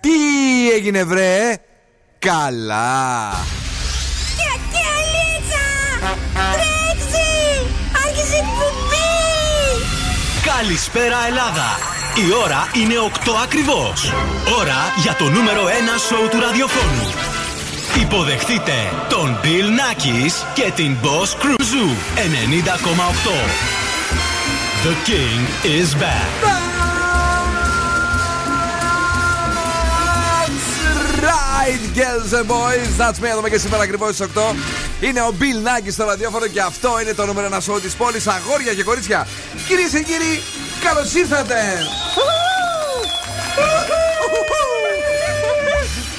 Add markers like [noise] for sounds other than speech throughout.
Τι έγινε βρε; Καλά Καλησπέρα Ελλάδα! Η ώρα είναι 8 ακριβώς. Ώρα για το νούμερο 1 σοου του ραδιοφώνου. Υποδεχτείτε τον Bill Nackis και την Boss Cruzu 90,8. The King is back. right, girls and boys. That's me, εδώ και σήμερα ακριβώς στις 8. Είναι ο Bill Nackis στο ραδιόφωνο και αυτό είναι το νούμερο ένα σοου της πόλης. Αγόρια και κορίτσια. Κυρίες και κύριοι, καλώς ήρθατε.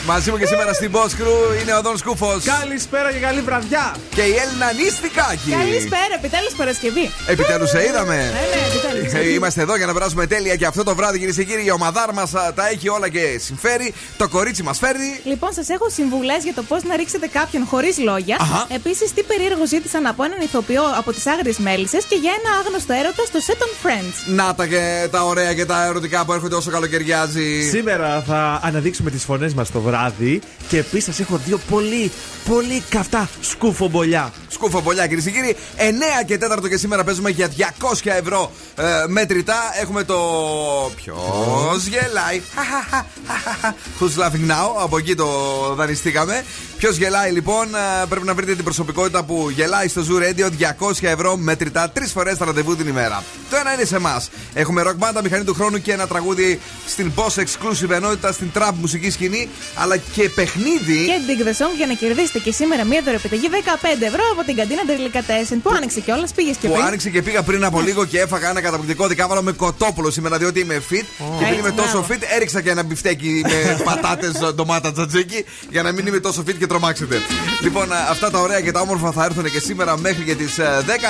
Μαζί μου και σήμερα στην Boss Crew είναι ο Δον Σκούφος. Καλησπέρα και καλή βραδιά. Και η Έλληνα Νίστικάκη. Καλησπέρα, επιτέλους Παρασκευή. Επιτέλους σε είδαμε. Ναι, ναι, επιτέλους. Ε, Είμαστε εδώ για να περάσουμε τέλεια και αυτό το βράδυ, κυρίες και κύριοι. Η ομαδάρ μας τα έχει όλα και συμφέρει. Το κορίτσι μας φέρνει. Λοιπόν, σας έχω συμβουλές για το πώς να ρίξετε κάποιον χωρίς λόγια. Αχα. Επίσης, τι περίεργο ζήτησαν από έναν ηθοποιό από τις Άγριες Μέλισσες και για ένα άγνωστο έρωτα στο set on Friends. Να τα και τα ωραία και τα ερωτικά που έρχονται όσο καλοκαιριάζει. Σήμερα θα αναδείξουμε τις φωνές μας το βράδυ και επίσης σας έχω δύο πολύ, πολύ καυτά σκουφομπολιά. Σκούφο κυρίες και κύριοι. 9 και 4 και σήμερα παίζουμε για 200 ευρώ ε, μέτρητά. Έχουμε το. Ποιος γελάει. Who's laughing now; Από εκεί το δανειστήκαμε. Ποιος γελάει λοιπόν. ε, Πρέπει να βρείτε την προσωπικότητα που γελάει στο Zoo Radio. 200 ευρώ μέτρητά. Τρεις φορές τα ραντεβού την ημέρα. Το ένα είναι σε εμάς. Έχουμε rock band, μηχανή του χρόνου και ένα τραγούδι στην Boss Exclusive ενότητα στην trap μουσική σκηνή. Αλλά και παιχνίδι. Και Dig the Song για να κερδίσετε και σήμερα μία δωρεπιταγή 15 ευρώ από την καντίνα Delicatessen που άνοιξε κιόλα, πήγε και που πριν. άνοιξε και πήγα πριν από λίγο και έφαγα ένα καταπληκτικό δικάβαλο με κοτόπουλο σήμερα διότι είμαι fit. και επειδή είμαι Έτσι, τόσο μπράβο. fit, έριξα και ένα μπιφτέκι με πατάτε, ντομάτα, τζατζίκι για να μην είμαι τόσο fit και τρομάξετε. λοιπόν, α, αυτά τα ωραία και τα όμορφα θα έρθουν και σήμερα μέχρι και τι 10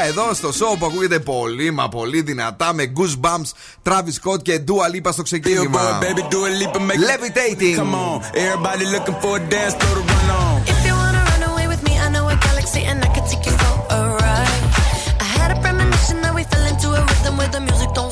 εδώ στο show που ακούγεται πολύ μα πολύ δυνατά με Goosebumps, Travis Scott και Dua Lipa στο ξεκίνημα. Billboard, baby, do a leap and make Levitating. Come on, everybody looking for a dance floor to run on. If you wanna run away with me, I know a galaxy and I can take you for a ride. I had a premonition that we fell into a rhythm where the music don't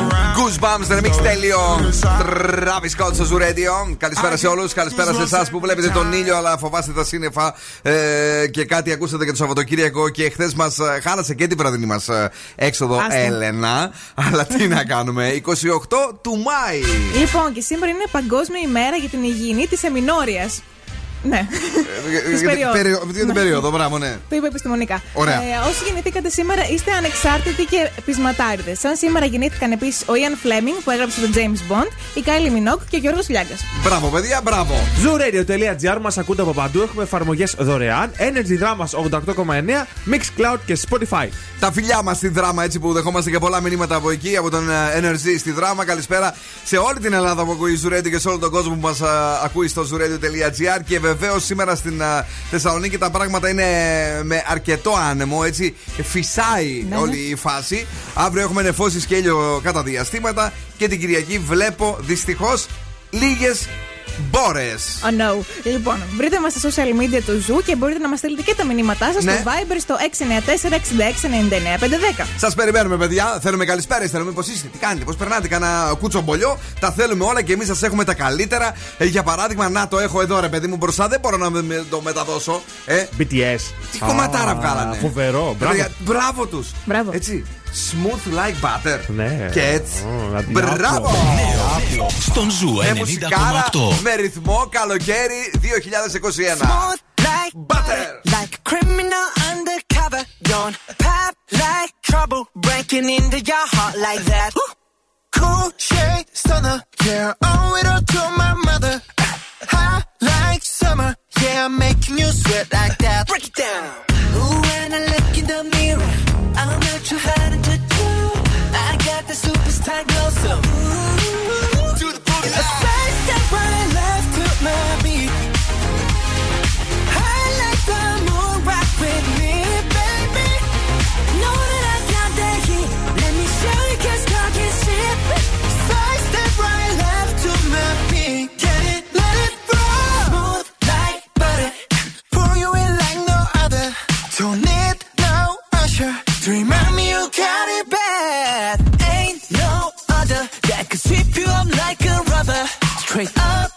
Goosebumps, remix τέλειο. Travis Scott στο Zoo Radio. Καλησπέρα σε όλους. Καλησπέρα σε εσάς που βλέπετε τον ήλιο, αλλά φοβάστε τα σύννεφα ε, και κάτι ακούσατε και το Σαββατοκύριακο. Και χθες μας χάλασε και την βραδινή μας έξοδο Άστα. Έλενα. Αλλά τι να κάνουμε. 28 του Μάη. Λοιπόν, και σήμερα είναι Παγκόσμια ημέρα για την υγιεινή της εμινόριας. Ναι. Της Για την περίοδου. περίοδο- Για την Ναι. περίοδο, μπράβο, ναι. Το είπα επιστημονικά. Ωραία. Ε, όσοι γεννηθήκατε σήμερα είστε ανεξάρτητοι και πεισματάριδες. Σαν σήμερα γεννήθηκαν επίσης ο Ιαν Φλέμινγκ που έγραψε τον James Bond, η Κάιλι Μινόκ και ο Γιώργος Λιάγκας. Μπράβο, παιδιά, μπράβο. Zooradio.gr μας ακούτε από παντού. Έχουμε εφαρμογές δωρεάν. Energy Drama 88,9, Mixcloud και Spotify. Τα φιλιά μας στη δράμα, έτσι που δεχόμαστε και πολλά μηνύματα από εκεί, από τον ε, Energy στη δράμα. Καλησπέρα σε όλη την Ελλάδα που ακούει Zuradio και σε όλο τον κόσμο που μας ακούει στο zuradio.gr. Και βεβαίως σήμερα στην ε, Θεσσαλονίκη τα πράγματα είναι με αρκετό άνεμο, έτσι. Φυσάει Ναι, όλη η φάση. Αύριο έχουμε νεφώσεις και ήλιο κατά διαστήματα. Και την Κυριακή βλέπω δυστυχώς λίγες μπόρες. Oh no. Λοιπόν, βρείτε μας στα social media του Zoo και μπορείτε να μας στείλετε και τα μηνύματά σας Ναι. στο Viber στο 694-6699-510. Σας περιμένουμε, παιδιά. Θέλουμε καλησπέρα. Θέλουμε πώς είστε, τι κάνετε, πώς περνάτε. Κάνα κουτσομπολιό. Τα θέλουμε όλα και εμείς σας έχουμε τα καλύτερα. Ε, για παράδειγμα, να το έχω εδώ, ρε παιδί μου, μπροστά. Δεν μπορώ να με- με το μεταδώσω. Ε, BTS. τι κομματάρα Α, βγάλανε. Φοβερό, μπράβο. Παιδιά, μπράβο τους. Μπράβο. Έτσι. Smooth like butter. Ναι. Και έτσι. Ω, να την Μπράβο. άπλω. Στον Zoo Με μουσικάρα, 90,8. με ρυθμό καλοκαίρι 2021. like Butter. like a criminal undercover. Don't pop like trouble breaking into your heart like that. Cool shade stunner, yeah, owe it all to my mother. Hot like summer, yeah, I'm making you sweat like that. Break it down. I look in the mirror, the boogie. A side step right left to my beat. I like the moon rock with me, baby. Know that I got the heat. Let me show you. Side step right left to my beat. Get it, let it roll. Smooth like butter. You in like no other. Don't need no remind me you got it bad. Straight up,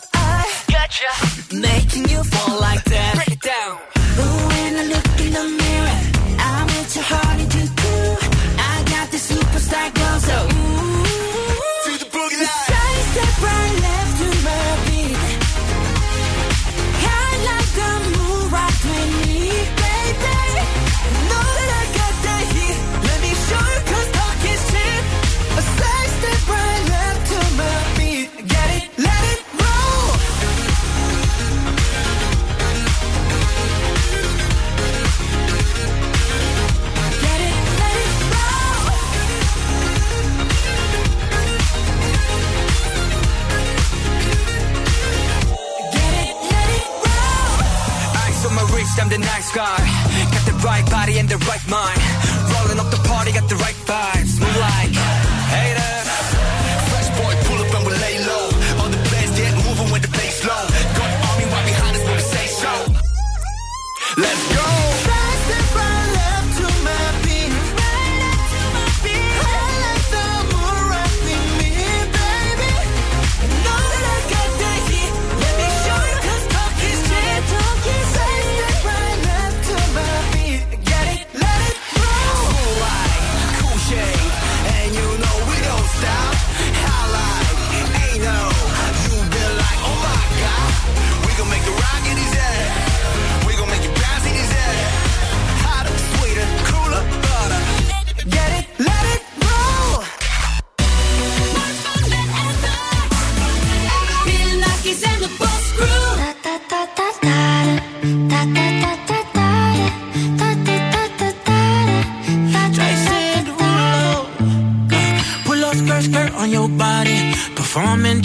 Guy. Got the right body and the right mind. Rolling up the party, got the right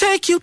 take you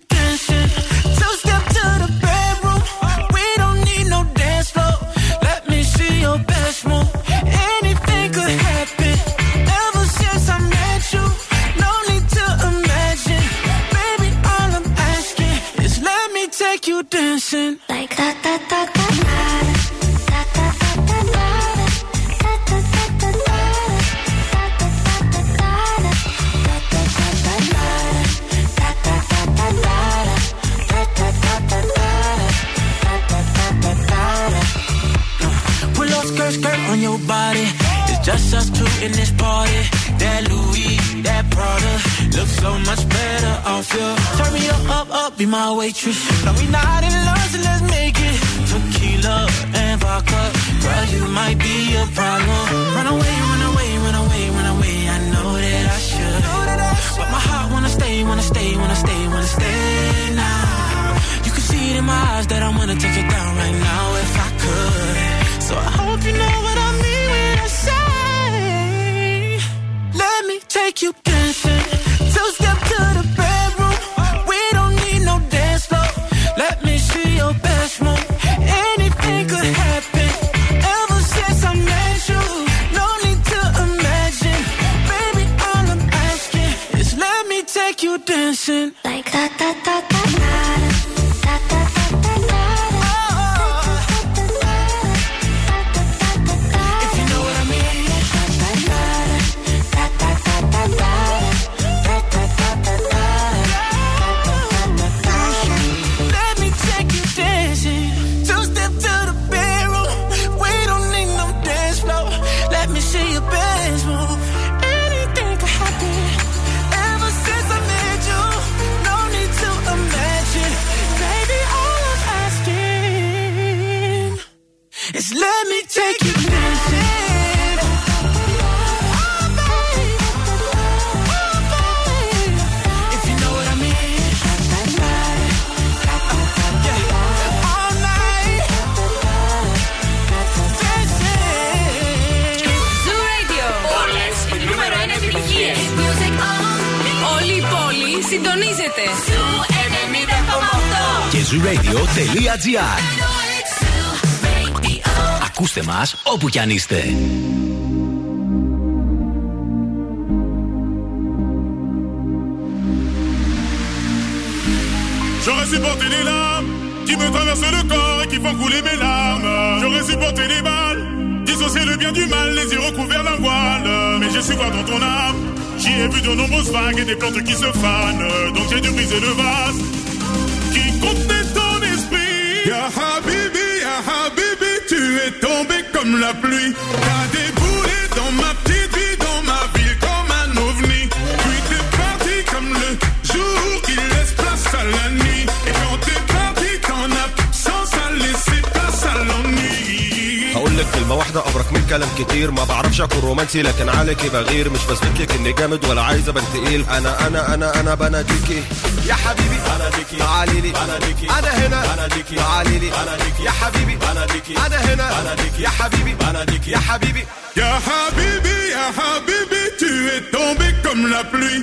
my waitress. No, we not in love, so let's make it. Tequila and vodka, girl, you might be a problem. Run away, run away, run away, run away. I know that I should, but my heart wanna stay, wanna stay, wanna stay, wanna stay now. You can see it in my eyes that I wanna take it down right now if I could. So I hope you know what I mean when I say, Let me take you dancing. όπου κι αν είστε. J'aurais supporté les larmes qui me traversent le corps et qui font couler mes larmes. J'aurais supporté les balles, dissocier le bien du mal, les yeux recouverts d'un voile. Mais j'ai su voir dans ton âme, j'y ai vu de nombreuses vagues et des plantes qui se fanent. Donc j'ai dû briser le vase qui contenait ton esprit. Ya Habibi, Ya Habibi, tu es tombé Comme la pluie. T'as déboulé dans ma petite vie, dans ma ville comme un ovni. Puis t'es parti comme le jour qui laisse place à la nuit. Et quand t'es parti, ton absence a laissé place à l'ennui. هقول لك كلمة واحدة أبرك من كلام كتير ما بعرفش أكون رومانسي لكن عليكي بغير مش بثبت لك إني جامد ولا عايز أبان تقيل أنا أنا أنا أنا بناديكي يا حبيبي. أنا ليكي تعالي لي أنا ليكي أنا هنا. أنا ليكي تعالي لي أنا ليكي يا حبيبي. أنا ليكي أنا هنا. أنا ليكي يا حبيبي. أنا ليكي يا حبيبي. يا حبيبي. يا حبيبي. Tu es tombé comme la pluie.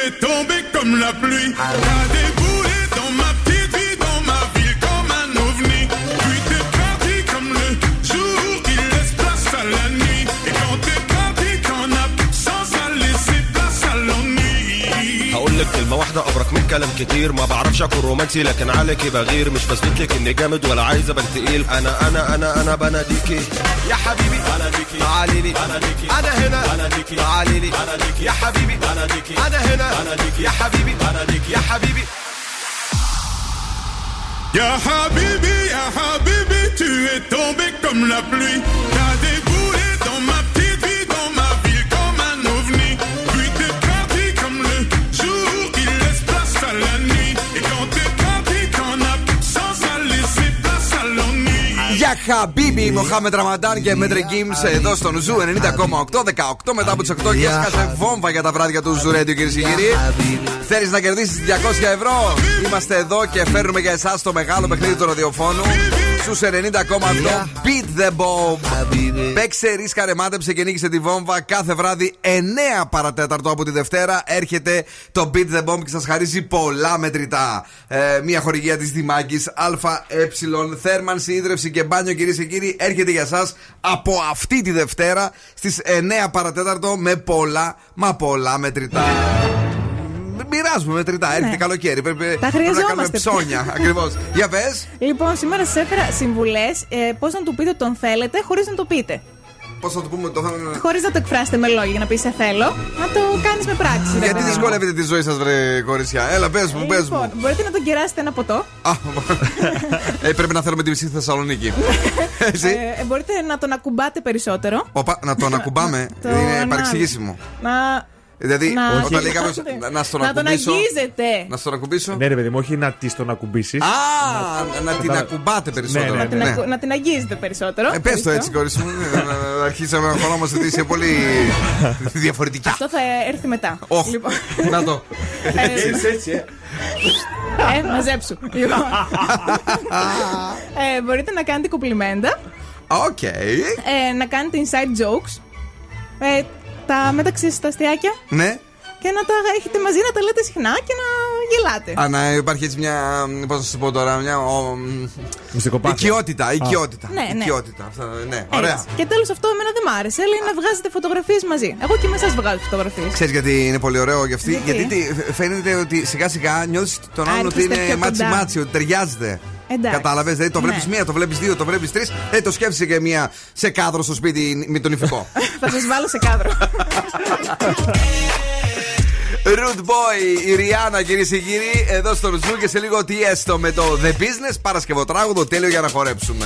Habibi, tu es tombé comme la pluie. T'as déboulé dans ma petite vie, dans ma ville comme un ovni. Puis t'es parti comme le jour qui laisse place à la nuit. Et quand t'es parti, ton absence a laissé place à l'ennui. هقول لك كلمة واحدة أبرك من كلام كتير ما بعرفش أكون رومانسي لكن عليكي بغير. مش بثبت لك إني جامد ولا عايز أبان تقيل. أنا أنا أنا أنا بناديكي يا حبيبي بناديكي تعالي لي. بناديكي أنا هنا. بناديكي تعالي لي. بناديكي يا حبيبي. بناديكي أنا هنا. بناديكي يا حبيبي. بناديكي يا حبيبي. Ya Habibi, Ya Habibi, tu es tombé comme la pluie. T'as déboulé dans χαμπίμπι, Μοχάμετ Ραμαντάν και Maître Gims εδώ στον Zoo 90,8. 18 μετά από τις 8 και έσκασε βόμβα για τα βράδια του Zoo Radio, κυρίες και κύριοι. Θέλεις να κερδίσεις 200 ευρώ; Είμαστε εδώ και φέρνουμε για εσάς το μεγάλο παιχνίδι του ραδιοφώνου. Στου 90,8 Beat the Bomb. Παίξε, ρίσκαρε, μάτεψε και νίκησε τη βόμβα κάθε βράδυ 9 παρατέταρτο από τη Δευτέρα. Έρχεται το Beat the Bomb και σας χαρίζει πολλά μετρητά. Ε, μια χορηγία της Δημάκης ΑΕ, θέρμανση, ίδρυυση και μπάνιο, κυρίες και κύριοι, έρχεται για εσά από αυτή τη Δευτέρα στις 9 παρατέταρτο με πολλά, μα πολλά μετρητά. Μοιράζουμε μετρητά, έρχεται καλοκαίρι. Πρέπει, πρέπει να κάνουμε χρειαζόμαστε. ψώνια. Ακριβώς. Για πες. Λοιπόν, σήμερα σας έφερα συμβουλές ε, πώς να του πείτε τον θέλετε χωρίς να το πείτε. Πώς θα το πούμε το θέμα. Χωρίς να το εκφράσετε με λόγια για να πεις σε θέλω, να το κάνεις με πράξη. ρε Γιατί παιδί μου. δυσκολεύετε τη ζωή σας, βρε κορίτσια. Έλα, πες μου, πες Λοιπόν, μου. μπορείτε να τον κεράσετε ένα ποτό. Ε, πρέπει να θέλουμε τη μισή Θεσσαλονίκη. Εσύ; Ε, μπορείτε να τον ακουμπάτε περισσότερο. Οπα, να τον ακουμπάμε. Το Είναι να- παρεξηγήσιμο. Να. Δηλαδή, να- όταν λέει κάποιος να, να στον να τον ακουμπήσω. αγγίζετε. Να στον ακουμπήσω; Ναι, ρε παιδί μου, όχι να τη τον ακουμπήσεις. Α, να την ακουμπάτε περισσότερο. Ναι, ναι, Να την Ναι. ακου- Να την αγγίζετε περισσότερο. Ε, πες το Ευχαριστώ. έτσι, κορίτσι μου. Ε, να- να Αρχίσαμε να χωρόμαστε ότι είσαι πολύ [laughs] διαφορετική. Αυτό θα έρθει μετά. Όχ, Λοιπόν, να το. Έτσι, έτσι, ε. ε, μαζέψου. Λοιπόν. ε, μπορείτε να κάνετε κομπλιμέντα, Οκ. ε, να κάνετε inside jokes, ε, τα μεταξύ σας αστειάκια Ναι. και να τα έχετε μαζί να τα λέτε συχνά και να γελάτε. Α, να υπάρχει έτσι μια. Πώς να σας πω τώρα, μια. ο, μ, Μυστικοπάθεια. Οικειότητα, οικειότητα. Ναι, ναι. Οικειότητα. Αυτά, ναι, Έτσι. ωραία. Και τέλος αυτό εμένα δεν μ' άρεσε. Λέει να βγάζετε φωτογραφίες μαζί. Εγώ και με εσά βγάζω φωτογραφίες. Ξέρεις γιατί είναι πολύ ωραίο για αυτή; Γιατί; Γιατί τι- φαίνεται ότι σιγά σιγά νιώθεις τον Α, άλλον ότι έρχεστε είναι πιο matchy κοντά. matchy, ότι ταιριάζετε. Κατάλαβες, δηλαδή το ναι. βλέπεις μία, το βλέπεις δύο, το βλέπεις τρεις. Ε, το σκέφτεσαι και μία σε κάδρο στο σπίτι με τον ηφικό. [laughs] Θα σας βάλω σε κάδρο. [laughs] Rude Boy, η Rihanna κυρίες και κύριοι, εδώ στο Zoo και σε λίγο Tiësto με το The Business, παρασκευοτράγουδο τέλειο για να χορέψουμε.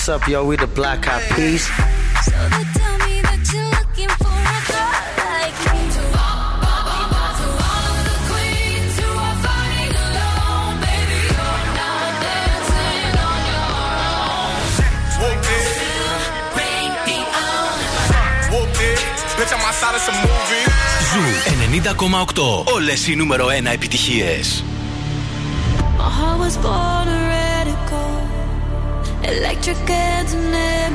What's up, yo? We the Black Eyed Peas. Ζου 90,8. Όλες οι νούμερο 1 επιτυχίες. My heart was born electric and an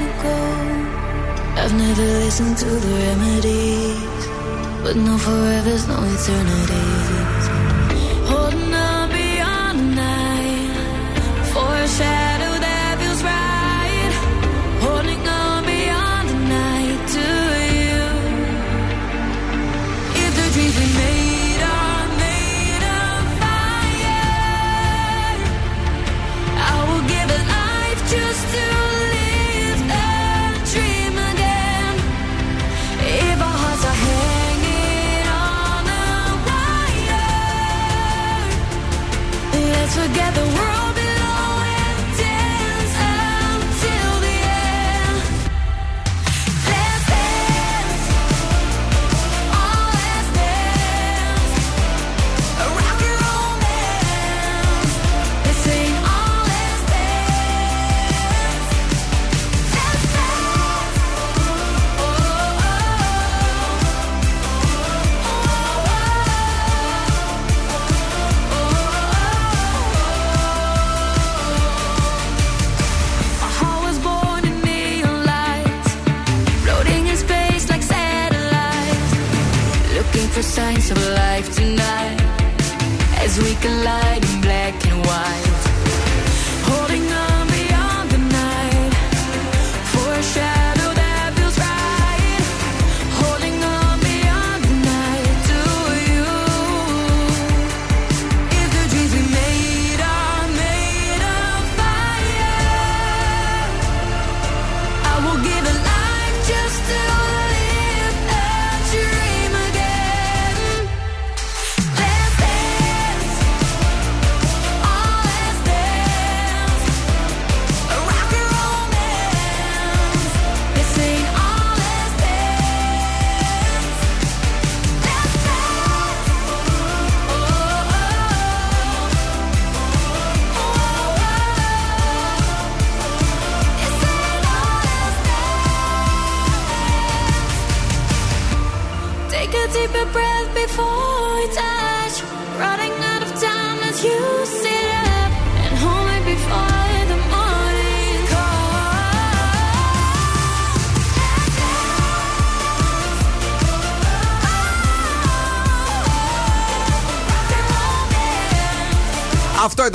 I've never listened to the remedies, but no forever's no eternity. like a light.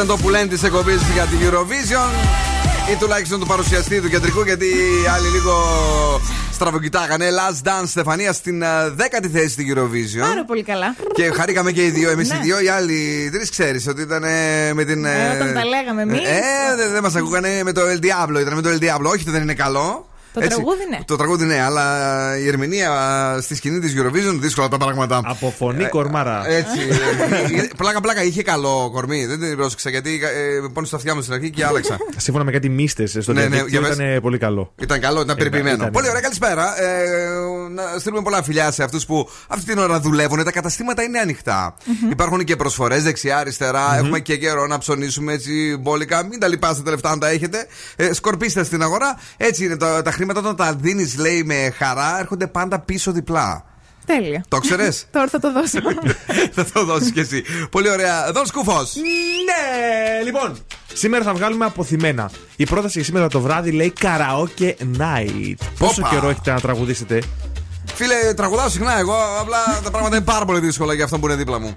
ήταν το που λένε της εκπομπής για την Eurovision ή τουλάχιστον του παρουσιαστή του κεντρικού, γιατί οι άλλοι λίγο στραβοκοιτάγανε. Last Dance Στεφανία στην ε, δέκατη θέση στην Eurovision. Πάρα πολύ καλά. Και χαρήκαμε και οι δύο. Εμείς οι ναι. δύο, οι άλλοι τρεις ξέρεις ότι ήταν με την. Ε, όταν τα ε, λέγαμε εμείς. Ε, δεν δε μας ακούγανε με το El Diablo. Ήταν με το El Diablo. Όχι, δεν είναι καλό. Το τραγούδι ναι. Το τραγούδι ναι, αλλά η ερμηνεία στη σκηνή της Eurovision δύσκολα τα πράγματα. Από φωνή κορμάρα. Έτσι. ε, πλάκα, πλάκα, είχε καλό κορμί. Δεν την πρόσεξα γιατί ε, πόνε στα αυτιά μου στην αρχή και άλλαξα. Σύμφωνα με κάτι μίστε στο Ναι, ναι, διαδίκτυο για πες. ήταν πολύ καλό. Ήταν καλό, ήταν περιποιημένο. ήταν. Πολύ ωραία, καλησπέρα. Ε, να στείλουμε πολλά φιλιά σε αυτούς που αυτή την ώρα δουλεύουν. Τα καταστήματα είναι ανοιχτά. Υπάρχουν και προσφορές δεξιά-αριστερά. Έχουμε και καιρό να ψωνίσουμε έτσι μπόλικα. Μην τα λυπάστε τα λεφτά αν τα έχετε. Ε, σκορπίστε στην αγορά. Έτσι είναι τα, τα χρήματα όταν τα δίνεις, λέει, με χαρά, έρχονται πάντα πίσω διπλά. Τέλεια. Το ξέρεις; [laughs] Τώρα θα το δώσω. [laughs] θα το δώσεις κι εσύ. Πολύ ωραία. Δόν σκούφος. Ναι, λοιπόν. Σήμερα θα βγάλουμε αποθυμένα. Η πρόταση για σήμερα το βράδυ λέει Karaoke Night. Πόσο Όπα. καιρό έχετε να τραγουδήσετε, Φίλε, τραγουδάω συχνά εγώ. Απλά τα πράγματα είναι πάρα πολύ δύσκολα για αυτό που είναι δίπλα μου.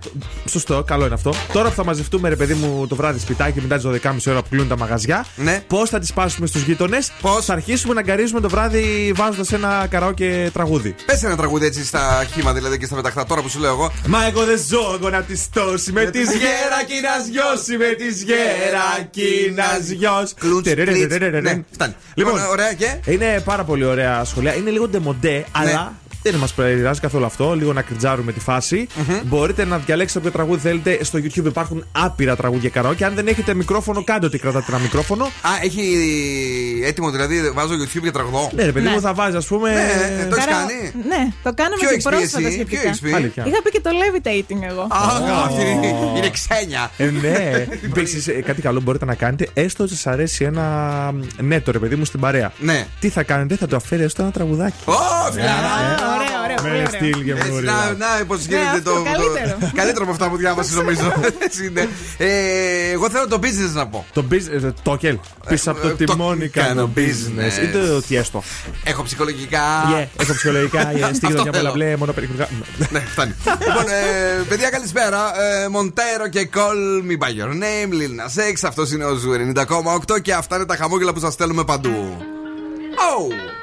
Σωστό, καλό είναι αυτό. Τώρα που θα μαζευτούμε, ρε παιδί μου, το βράδυ σπιτάκι μετά τις 12.30 ώρα που κλείνουν τα μαγαζιά, Ναι. πώς θα τις πάσουμε στους γείτονες, Πώς; Θα αρχίσουμε να γκαρίζουμε το βράδυ βάζοντας ένα καραόκε τραγούδι. Πες ένα τραγούδι έτσι στα χήμα δηλαδή και στα μεταχτά τώρα που σου λέω εγώ. Μα εγώ δεν ζω εγώ να τη στώσει με τη γέρακι να σγιώσει, με τη γέρακι να σγιώσει. Κλουντς, κλιτς. Ναι, φτάνει. Λοιπόν, Λοιπόν, ωραία και; είναι πάρα πολύ ωραία σχολεία. Είναι λίγο ντεμοντέ, αλλά δεν μας περιγράφει καθόλου αυτό. Λίγο να κριτζάρουμε τη φαση Μπορείτε να διαλέξετε όποιο τραγούδι θέλετε. Στο YouTube υπάρχουν άπειρα τραγούδια καραόκε. Αν δεν έχετε μικρόφωνο, κάντε ότι κρατάτε ένα μικρόφωνο. Α, έχει έτοιμο δηλαδή, βάζω YouTube για τραγουδό. Ναι, ρε παιδί Ναι. μου, θα βάζει, ας πούμε. Ναι, το έχεις Καρα- κάνει; Ναι, το κάναμε Ποιο και έχεις πει πρόσφατα εσύ, ποιο σχετικά. έχεις πει; Αλήθεια. Είχα πει και το levitating εγώ. Α, αυτή είναι- είναι ξένια. Ε, ναι. Επίσης, κάτι καλό μπορείτε να κάνετε, έστω ότι σας αρέσει ένα νέτο, ρε παιδί μου, στην παρέα. Ναι. Τι θα κάνετε, θα το αφαίρετε έστω ένα τραγουδάκι. Ω, φιλαρά. Με ωραίο. στυλ και Έτσι, μουρι. να, να, πώ γίνεται αυτό, το. το- καλύτερο. Καλύτερο από αυτά που διάβασες, νομίζω. [laughs] Έτσι είναι. Ε, Εγώ θέλω το business να πω. Το business, το κελ. Πίσω από ε, το το- τιμόνι κάνω κάνω business. business. Ή το Tiësto. Έχω ψυχολογικά. Yeah, έχω ψυχολογικά, [laughs] yeah, στη Αυτό γειτονιά θέλω. πολλά μπλε, μόνο περιχωρικά. Ναι, φτάνει. [laughs] λοιπόν, ε, παιδιά, καλησπέρα. Ε, Montero και Call Me By Your Name, Lil Nas X. Αυτός είναι ο Zoo 90,8 και αυτά είναι τα χαμόγελα που σας στέλνουμε παντού. Oh!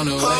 on the way.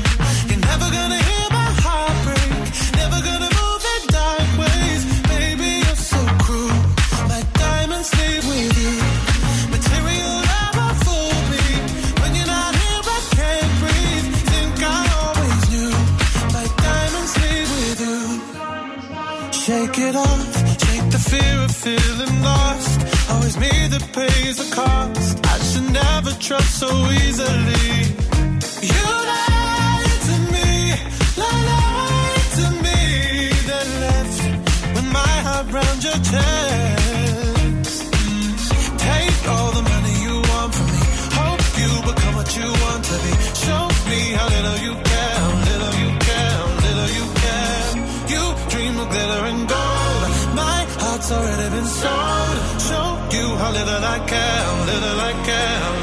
Pays the cost. I should never trust so easily. You lied to me, lied to me, then left with my heart round your chest.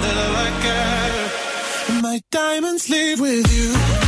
little little. My diamonds leave with you.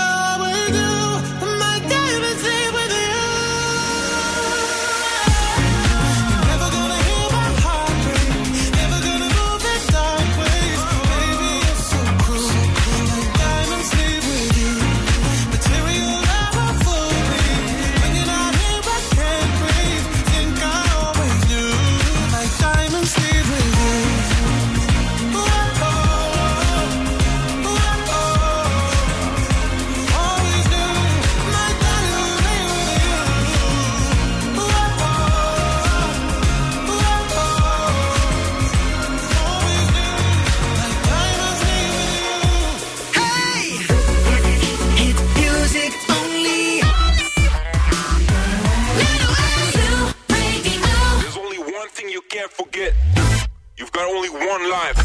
only one life.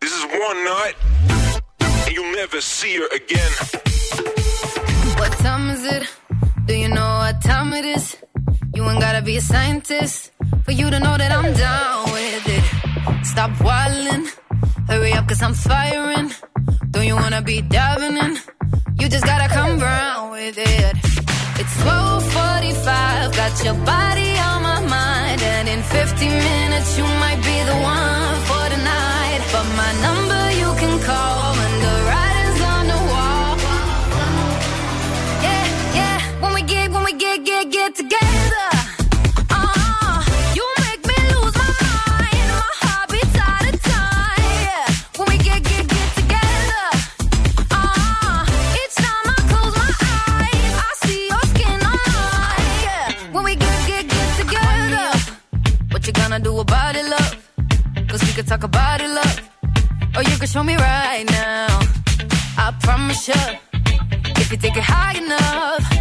This is one night, and you'll never see her again. What time is it? Do you know what time it is? You ain't gotta be a scientist for you to know that I'm down with it. Stop whining, hurry up cause I'm firing. Don't you wanna be diving in? You just gotta come round with it. It's 1245, got your body on my mind. And in 50 minutes, you might be the one for the night. But my number you can call when the writing's on the wall. Yeah, yeah, when we get, when we get, get, get together. If you take it high enough,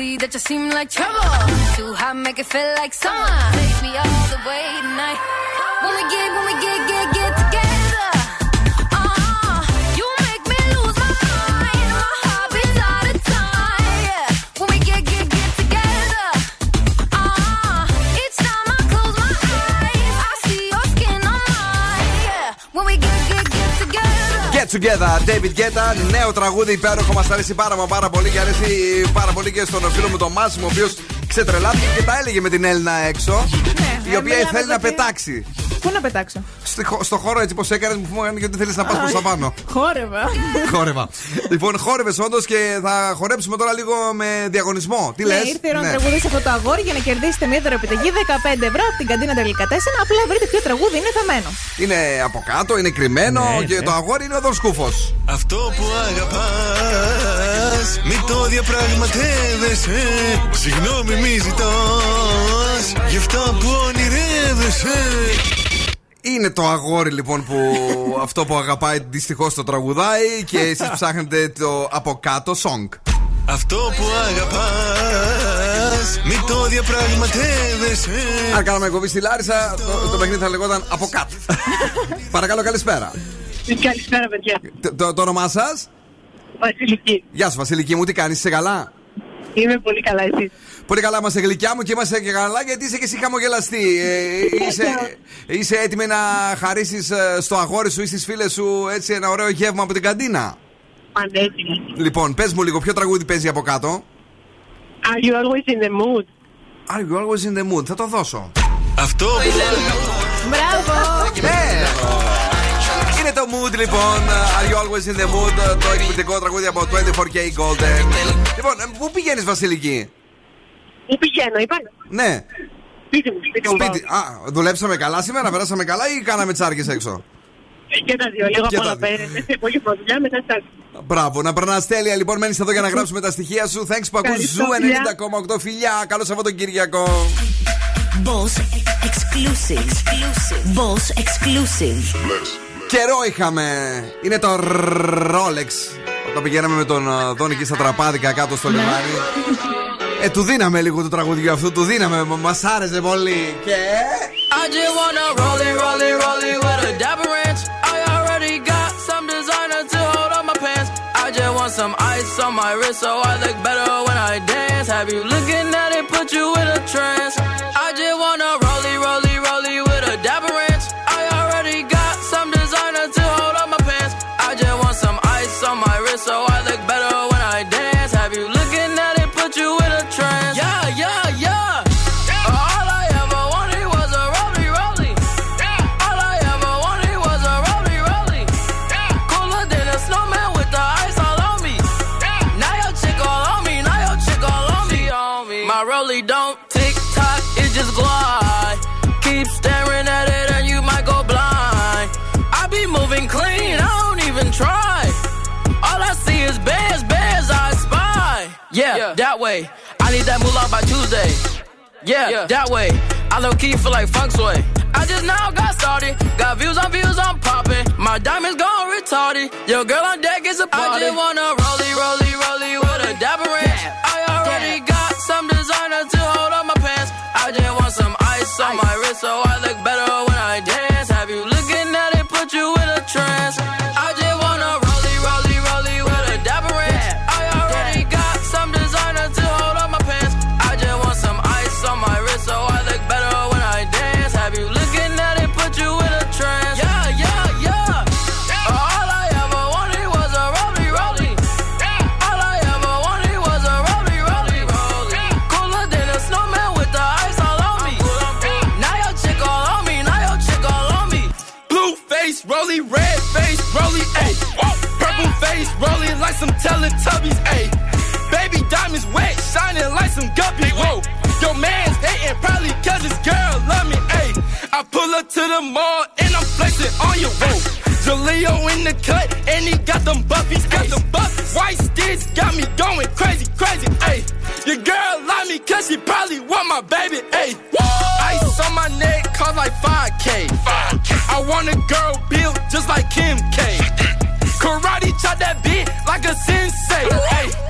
see that you seem like trouble. Too hot, make it feel like summer. Take me all the way tonight. When we get, when we get, get, get together. Get together, David Guetta. Νέο τραγούδι υπέροχο. Μας αρέσει πάρα, μα πάρα πολύ και αρέσει πάρα πολύ και στον φίλο μου τον Μάσιμο, ο οποίος ξετρελάθηκε και τα έλεγε με την Έλληνα έξω. η οποία μιλάμε θέλει να εδώ και- πετάξει. Πού να πετάξω; Στο, χω- στο χώρο έτσι πώ έκανες, μου φαίνεται γιατί θέλεις να πας προς τα πάνω. Χόρευα. Χόρευα. λοιπόν, χόρευες όντως και θα χορέψουμε τώρα λίγο με διαγωνισμό. Τι Ναι, λες; ήρθε η ώρα να τραγουδήσει αυτό το αγόρι για να κερδίσετε μια δωρεπιταγή 15 ευρώ από την καντίνα τελικά 4. Απλά βρείτε ποιο τραγούδι είναι θαμένο. Είναι από κάτω, είναι κρυμμένο Ναι, και ναι. το αγόρι είναι ο Δορσκούφο. Αυτό που αγαπάς Μην το διαπραγματεύεσαι Συγγνώμη μη ζητάς Γι' αυτά που ονειρεύεσαι Είναι το αγόρι λοιπόν που [laughs] αυτό που αγαπάει δυστυχώς το τραγουδάει και [laughs] εσείς ψάχνετε το από κάτω song. Αυτό που αγαπάς Μην το διαπραγματεύεσαι Αν κάναμε εκπομπή στη Λάρισα, το, το παιχνίδι θα λεγόταν από κάτω. [laughs] Παρακαλώ, καλησπέρα. Καλησπέρα, παιδιά. Το, το, το όνομά σας, Βασιλική. Γεια σου Βασιλική μου, τι κάνεις, είσαι καλά; Είμαι πολύ καλά, εσύ. Πολύ καλά, είμαστε γλυκιά μου και είμαστε και καλά γιατί είσαι και εσύ χαμογελαστή. Ε, είσαι, είσαι έτοιμη να χαρίσεις στο αγόρι σου ή στις φίλες σου έτσι ένα ωραίο γεύμα από την καντίνα; Πανέτοιμη. Λοιπόν, πες μου λίγο, ποιο τραγούδι παίζει από κάτω; Are you always in the mood? Are you always in the mood, θα το δώσω. Αυτό που Μπράβο! Ναι! Είναι το mood λοιπόν. Are you always in the mood, το εκπληκτικό τραγούδι από 24K Golden. Λοιπόν, ε, πού πηγαίνεις, Βασιλική; Πού πηγαίνω, είπα. Ναι, Σπίτι μου, σπίτι μου. σπίτι. Α, δουλέψαμε καλά σήμερα, περάσαμε καλά ή κάναμε τσάρκες έξω; πάω. Και τα δύο, λίγο Και από τα όλα δύο. πέρα. Μέσα πολύ δουλειά, μετά στα. Μπράβο, να περνάς τέλεια. Λοιπόν, μένεις εδώ για να γράψουμε τα στοιχεία σου. Thanks που ακούς Ευχαριστώ, Zoo φιλιά. 90,8 φιλιά. Καλό Σαββατοκύριακο. Boss exclusive. Boss exclusive. Καιρό είχαμε. Είναι το Rolex. Όταν πηγαίναμε με τον ε, Δόνι εκεί στα τραπάδικα κάτω στο λιμάνι. Ε, του δίναμε λίγο το τραγουδιό αυτό, του δίναμε. Μα άρεσε πολύ. Και. I just wanna roll it, roll it, roll it with a dapper ranch. I already got some designer to hold on my pants. I just want some ice on my wrist so I look better when I dance. Have you looking at it, put you in a trance. Way. I need that moolah by Tuesday. Yeah, that way. I low key feel like funk sway. I just now got started. Got views on views, I'm popping. My diamonds gone retarded. Yo, girl on deck is a party. I just wanna rollie, rollie, rollie with a dapper ranch. I already got some designer to hold on my pants. I just want some ice on my wrist so I look better when I dance. Have you looking at it, put you in a trance. some Teletubbies, ayy. Baby diamonds wet, shining like some guppies, whoa. Your man's hating probably cause his girl love me, ayy. I pull up to the mall and I'm flexing on your whoa. Jaleo in the cut and he got them buffies, got them buffies. White sticks got me going crazy, crazy, ayy. Your girl love me cause she probably want my baby, ayy. Ice on my neck cost like 5K. 5K. I want a girl built just like Kim K. Karate chop that bitch the sensei. Hey.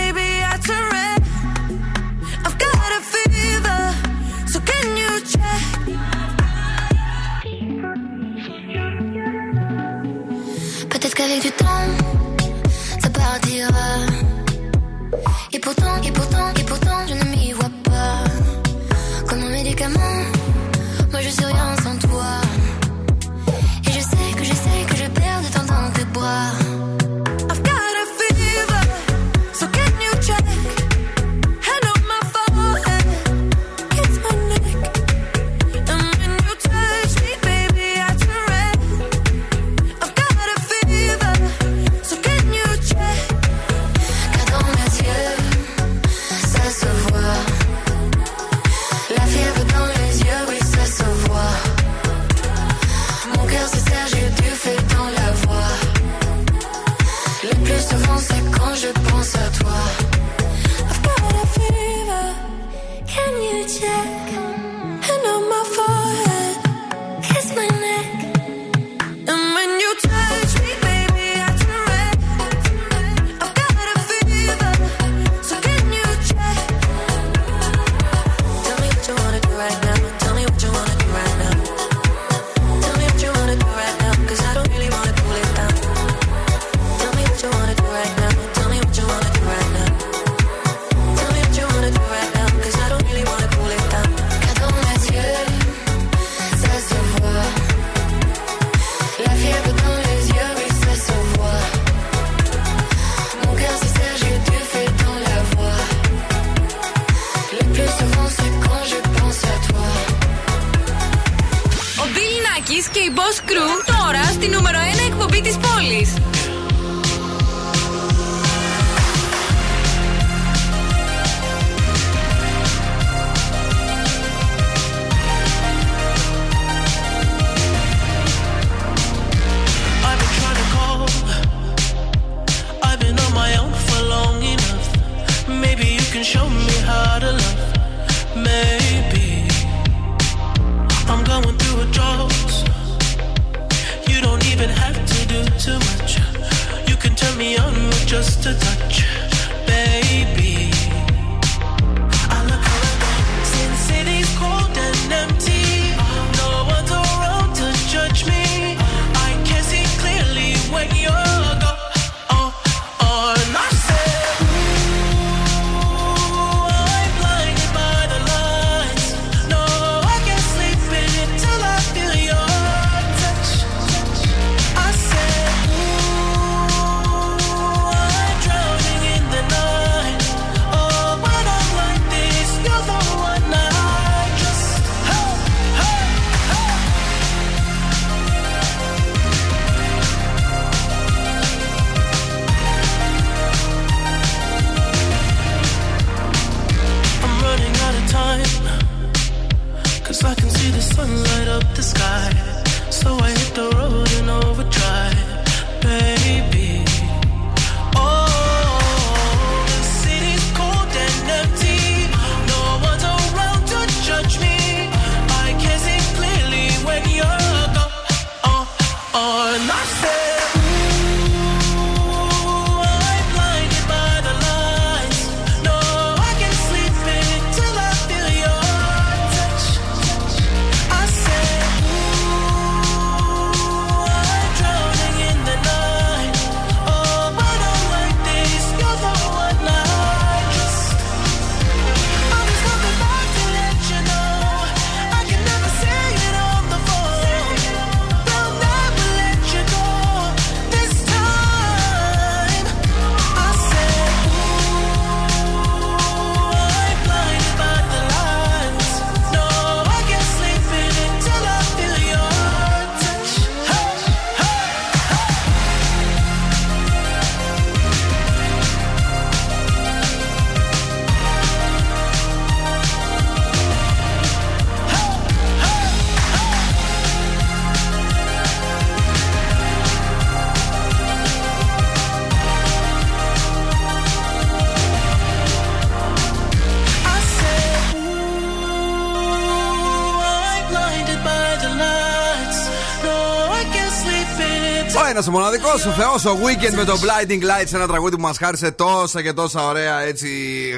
Ένας ο μοναδικός, ο Θεός, ο Weekend με το Blinding Lights, ένα τραγούδι που μας χάρισε τόσα και τόσα ωραία έτσι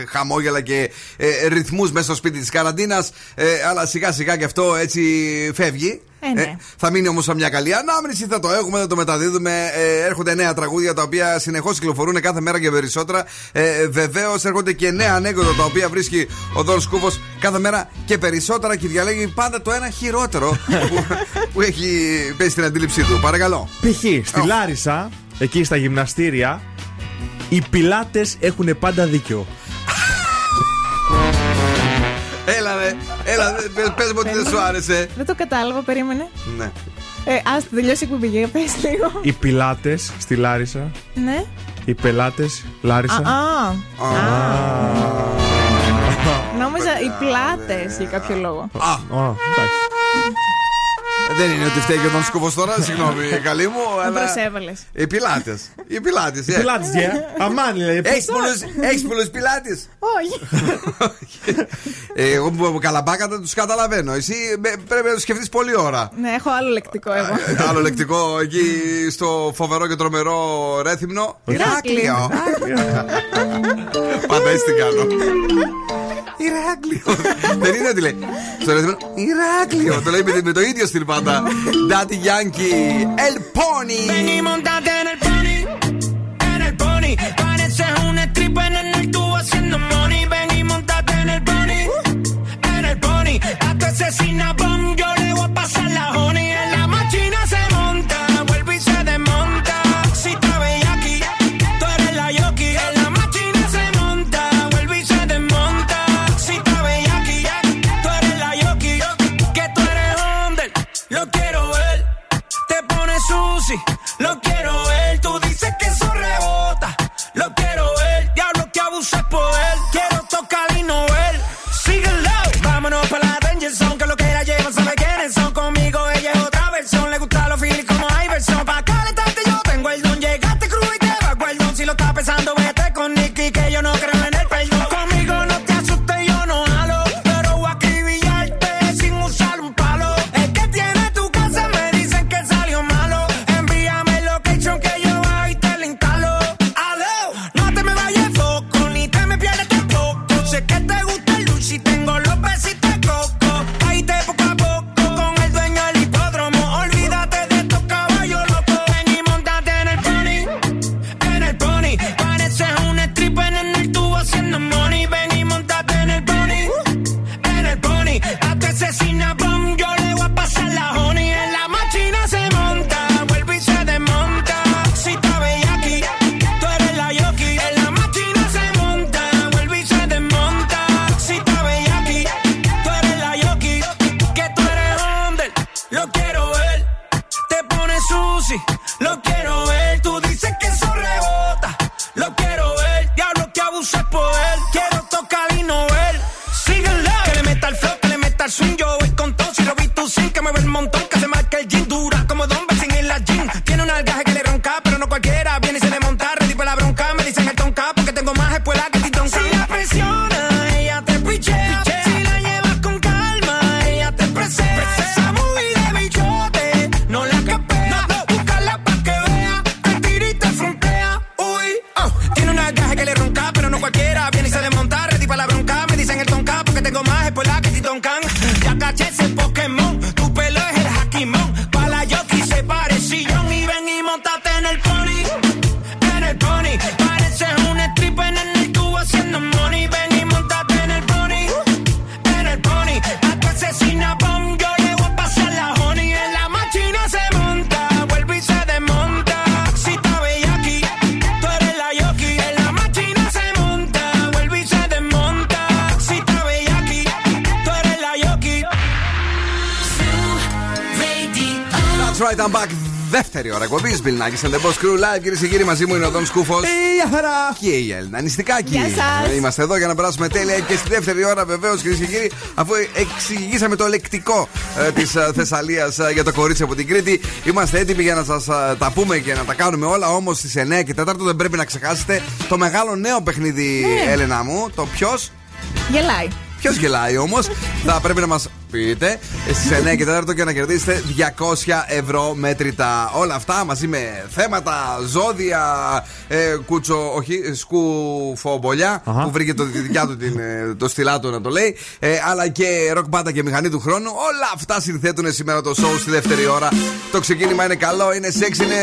χαμόγελα και ε, ρυθμούς μέσα στο σπίτι της καραντίνας. Ε, αλλά σιγά σιγά και αυτό έτσι φεύγει. Ε, ναι. θα μείνει όμως μια καλή ανάμνηση, θα το έχουμε, θα το μεταδίδουμε. Ε, έρχονται νέα τραγούδια τα οποία συνεχώς κυκλοφορούν κάθε μέρα και περισσότερα. Ε, Βεβαίως έρχονται και νέα ανέκδοτα τα οποία βρίσκει ο Δον Σκούφο κάθε μέρα και περισσότερα και διαλέγει πάντα το ένα χειρότερο που, που έχει πέσει στην αντίληψή του. Παρακαλώ. Π.χ. στη Λάρισα, εκεί στα γυμναστήρια, οι πιλάτες έχουν πάντα δίκιο. Έλα, ρε. Έλα, πες μου ότι δεν σου άρεσε. Δεν το κατάλαβα, περίμενε. Ναι. Ε, ας τελειώσει η εκπομπή, πες λίγο. Οι πιλάτες στη Λάρισα, Ναι. οι πελάτες Λάρισα. Α, α. Νόμιζα οι πλάτες για κάποιο λόγο. Α, Α, εντάξει. δεν είναι ότι φταίει και τον σκούφο τώρα, συγγνώμη, καλή μου. Δεν αλλά... προσέβαλες. Οι πιλάτε. Οι πιλάτε. Οι πιλάτες, γεια. Αμάν, λέει. Έχεις πολλού πιλάτε. Όχι. [laughs] Ε, Εγώ που καλαμπάκατα τους καταλαβαίνω. Εσύ με- πρέπει να το σκεφτείς πολλή ώρα. Ναι, έχω άλλο λεκτικό εγώ. Ε, Άλλο λεκτικό εκεί στο φοβερό και τρομερό ρέθυμνο. Ηράκλειο. Πάντα έτσι την κάνω. Ηράκλειο. Δεν είναι ότι λέει. Στο ρεθμό. Ηράκλειο. Το το ίδιο στυλ πάντα. Ντάτι Γιάνκι. Ελπώνι. Δεν Bill Nackis and the Live. Κυρίες και κύριοι, μαζί μου είναι ο Δον Σκούφος. Ε, γεια χαρά! Και η Έλληνα Νηστικάκη. Ε, είμαστε εδώ για να περάσουμε τέλεια και στη δεύτερη ώρα, βεβαίως, κυρίες και κύριοι, αφού εξηγήσαμε το λεκτικό ε, της ε, Θεσσαλίας ε, για το κορίτσι από την Κρήτη. Είμαστε έτοιμοι για να σας ε, τα πούμε και να τα κάνουμε όλα. Όμως στις 9 και 4 δεν πρέπει να ξεχάσετε το μεγάλο νέο παιχνίδι, ναι. Έλενα μου. Το ποιος; Γελάει. Ποιος γελάει όμως, θα πρέπει να μας πείτε Στι 9 και 4 και να κερδίσετε 200 ευρώ μέτρητα. Όλα αυτά μαζί με θέματα, ζώδια, ε, κουτσο, όχι, σκουφομπολιά που βρήκε το δικιά του ε, το στυλά του να το λέει. Ε, αλλά και ροκ μπάντα και μηχανή του χρόνου. Όλα αυτά συνθέτουν σήμερα το show στη δεύτερη ώρα. Το ξεκίνημα είναι καλό, είναι σεξ, είναι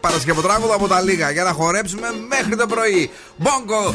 παρασκευοτράγωδο από τα λίγα για να χορέψουμε μέχρι το πρωί. Μπόγκο!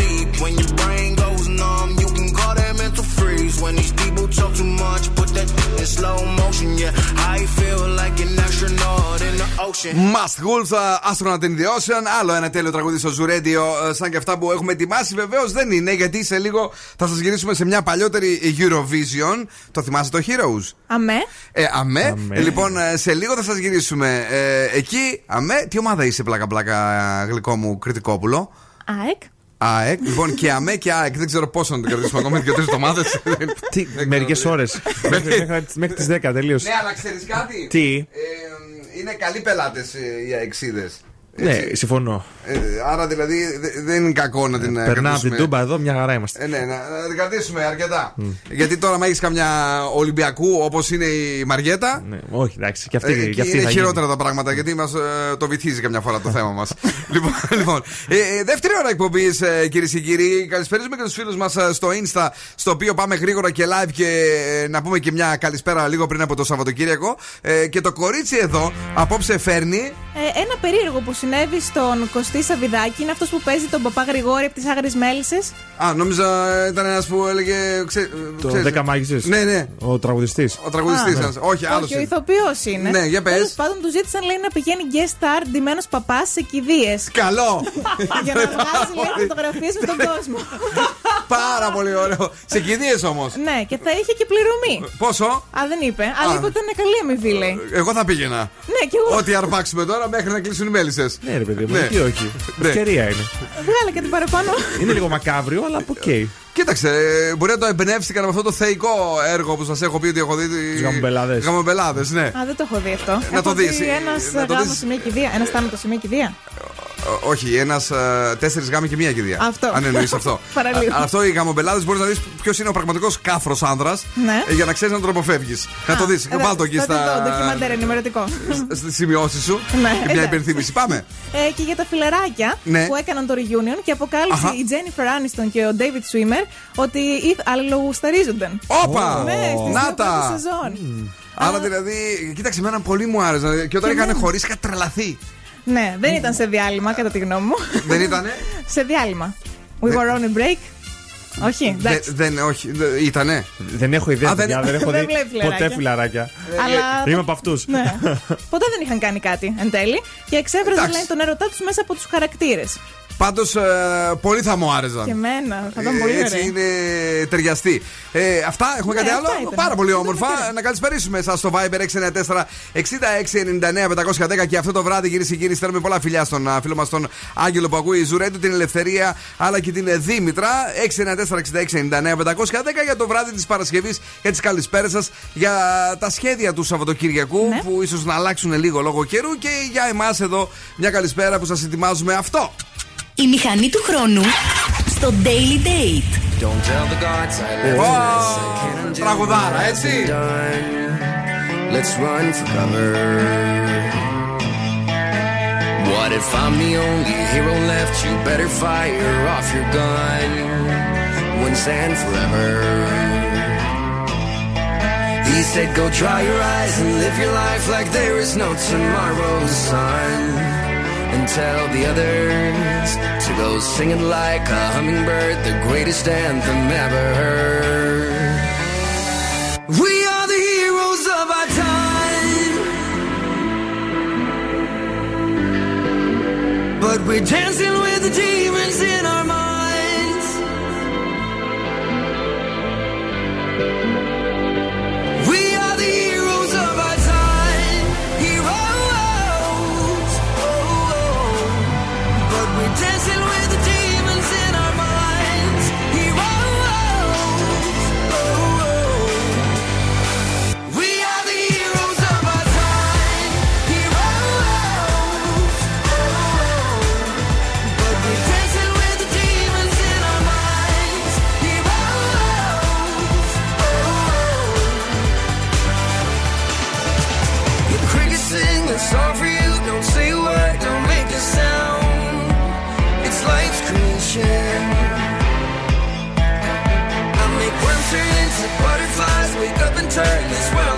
When these people talk too much, put that in slow motion. Yeah, I feel like an astronaut in the ocean; Must Wolf, uh, Astronaut in the Ocean. Άλλο ένα τέλειο τραγούδι στο Zoo Radio, ε, σαν και αυτά που έχουμε ετοιμάσει. Βεβαίως δεν είναι, γιατί σε λίγο θα σας γυρίσουμε σε μια παλιότερη Eurovision. Το θυμάστε το Heroes; Αμέ. Ε, αμέ. Αμέ. Ε, λοιπόν, ε, σε λίγο θα σας γυρίσουμε. Ε, εκεί, αμέ. Τι ομάδα είσαι, πλάκα-πλάκα, γλυκό μου, κριτικόπουλο. ΑΕΚ. ΑΕΚ. Λοιπόν, και αμέ και ΑΕΚ. Δεν ξέρω πόσο να την κρατήσουμε ακόμα, δύο-τρεις εβδομάδες. Τι, μερικές ώρες. Μέχρι τι 10 τελείωσε. Ναι, αλλά ξέρεις κάτι; Τι; Ε, είναι καλοί πελάτες οι αεξίδες. Ναι, συμφωνώ. Ε, άρα δηλαδή δε- δεν είναι κακό να την ε, Περνάμε από την κρατήσουμε. τούμπα εδώ, μια χαρά είμαστε. Ε, ναι, να, να την κρατήσουμε αρκετά. Γιατί τώρα, άμα έχεις καμιά Ολυμπιακού όπως είναι η Μαριέτα; Ναι, όχι, εντάξει, και αυτή, ε, και αυτή είναι θα χειρότερα τα πράγματα γιατί μας το βυθίζει καμιά φορά το [laughs] θέμα μας. λοιπόν, λοιπόν ε, ε, δεύτερη ώρα εκπομπής, ε, κυρίες και κύριοι. Καλησπέριζουμε και τους φίλους μας στο Insta, στο οποίο πάμε γρήγορα και live και ε, να πούμε και μια καλησπέρα λίγο πριν από το Σαββατοκύριακο. Ε, και το κορίτσι εδώ απόψε φέρνει. Ε, ένα περίεργο που συνέβη στον Κωστή Σαββιδάκη είναι αυτός που παίζει τον παπά Γρηγόρη από τις Άγριες Μέλισσες. Α, νόμιζα ε, ήταν ένας που έλεγε. Ξέ, Το ξέρεις, 10 μάγισσες. Ναι, ναι. Ο τραγουδιστής. Ο τραγουδιστής Α. σα. Όχι, άλλος. Όχι, ο ηθοποιός είναι. Ναι, για πες. Τέλος πάντων, τους ζήτησαν λέει να πηγαίνει guest star ντυμένος παπάς σε κηδείες. Καλό! [laughs] για να βγάζει λέει [laughs] φωτογραφίες με τον κόσμο. Πάρα πολύ ωραίο. Σε κηδείες όμως. ναι, και θα είχε και πληρωμή. Πόσο; Α, δεν είπε. Αλλά είπε ότι ήταν καλή αμοιβή, λέει. Εγώ θα πήγαινα. Ναι, και εγώ. Ό,τι αρπάξουμε τώρα μέχρι να κλείσουν οι μέλισσες. Ναι, ρε παιδί μου, γιατί όχι. Ναι. Ευκαιρία είναι. Βγάλε κάτι παραπάνω. Είναι λίγο μακάβριο, αλλά οκ. Κοίταξε, ε, μπορεί να το εμπνεύστηκαν από αυτό το θεϊκό έργο που σας έχω πει ότι έχω δει. Τους γαμομπελάδες. Γαμομπελάδες, ναι. Α, δεν το έχω δει αυτό. Να το Έχω δεις. δει Ε, Ένας να το γάμος δεις. σε μια κηδεία. Ένας θάνατος σε μια κηδεία. Ό- Όχι, ένας τέσσερις γάμοι και μία κηδεία. Αυτό. Αν εννοείς αυτό. [laughs] Παραλίγο. Α, αυτό οι γαμομπελάδες μπορείς να δεις ποιος είναι ο πραγματικός κάφρος άνδρας Ναι. για να ξέρεις να τον αποφεύγει. Να το δεις. Ε, Βάλ το εκεί θα δει το στα. ντοκιμαντέρ ενημερωτικό. [laughs] Στις σημειώσεις σου. Ναι, Και μια εντάξει. υπενθύμηση. Πάμε. Ε, και για τα φιλεράκια Ναι. που έκαναν το reunion και αποκάλυψε Αχα. η Jennifer Aniston και ο David Swimmer ότι ήθ- αλληλογουσταρίζονταν. Όπα! Ναι, στις Να δύο τα! πρώτες σεζόν. Άρα δηλαδή, κοίταξε, εμένα πολύ μου άρεσε. Και όταν Και είχαν εμένα. χωρίσει, είχα τρελαθεί. Ναι, δεν ήταν σε διάλειμμα κατά τη γνώμη μου. Δεν ήτανε; [laughs] σε διάλειμμα. We were on a break. Όχι, Δε- εντάξει. Δεν, όχι, δε- ήτανε; Δεν έχω ιδέα, Α, δεν- παιδιά, δεν έχω [laughs] Δεν δει βλέπει φιλαράκια. ποτέ φιλαράκια. Αλλά- Είμαι από αυτούς. Ναι. [laughs] Ποτέ δεν είχαν κάνει κάτι εν τέλει και εξέφραζαν Εντάξει. λένε, τον έρωτά τους μέσα από τους χαρακτήρες. Πάντως, πολύ θα μου άρεσαν. Και εμένα. Θα ήταν πολύ Ε, Έτσι ωραία. είναι ταιριαστή. Ε, αυτά έχουμε Ναι, κάτι αυτά άλλο; ήταν. Πάρα πολύ Αυτό όμορφα. ήταν. Να καλησπερίσουμε εσά στο Viber 694 6699 510 και αυτό το βράδυ, κυρίε και κύριοι, στέλνουμε πολλά φιλιά στον α, φίλο μας τον Άγγελο που ακούει Ζουρέντου, την Ελευθερία αλλά και την ε, Δήμητρα. 694 6699 510 για το βράδυ της Παρασκευής για τις καλησπέρες σας για τα σχέδια του Σαββατοκύριακου Ναι. που ίσως να αλλάξουν λίγο λόγω καιρού και για εμάς εδώ μια καλησπέρα που σας ετοιμάζουμε αυτό. Η μηχανή του χρόνου στο Daily Date. Don't tell the gods I love wow. Τραγουδάρα, έτσι. Let's run for cover. What if I'm the only hero left? You better fire off your gun once and forever. He said, Go dry your eyes and live your life like there is no tomorrow, sun and tell the others to go singing like a hummingbird, the greatest anthem ever heard. We are the heroes of our time, but we're dancing with the demons in our turn this world.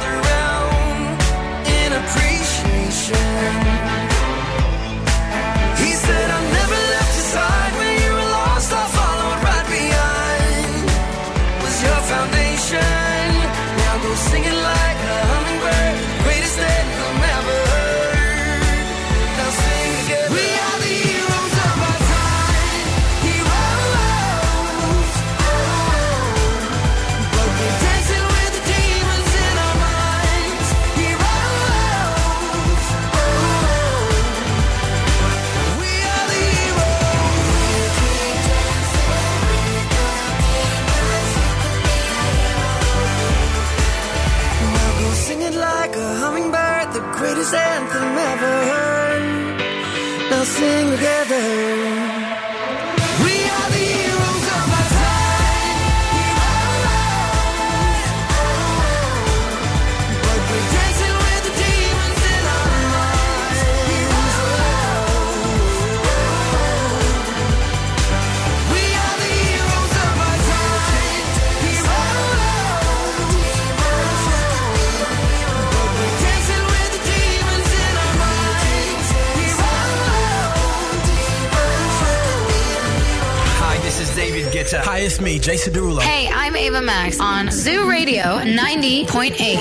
Jason Derulo. Hey, I'm Ava Max on Zoo Radio 90.8.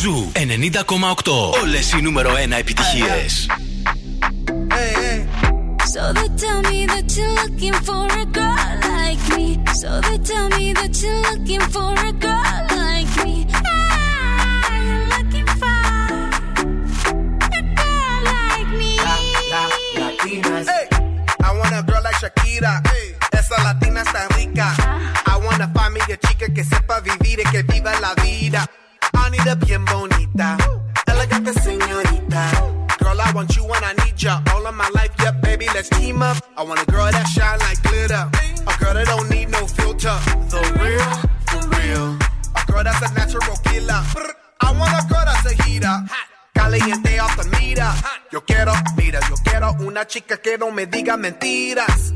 Ζου 90,8. Όλε οι νούμερο 1 επιτυχίε. So they tell me that you're looking for a so they tell me that you're looking for a girl like me. Ah, I'm looking for a girl like me. La, la, latinas. Hey, I want a girl like Shakira. Hey. Esa latina está rica. Uh. I want a familia chica que sepa vivir y que viva la vida. I need a bien bonita. Elegante señorita. Girl, I want you when I need ya. All of my life, Yeah, baby, let's team up. I want a girl that shine like que no me diga mentiras.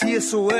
Se isso é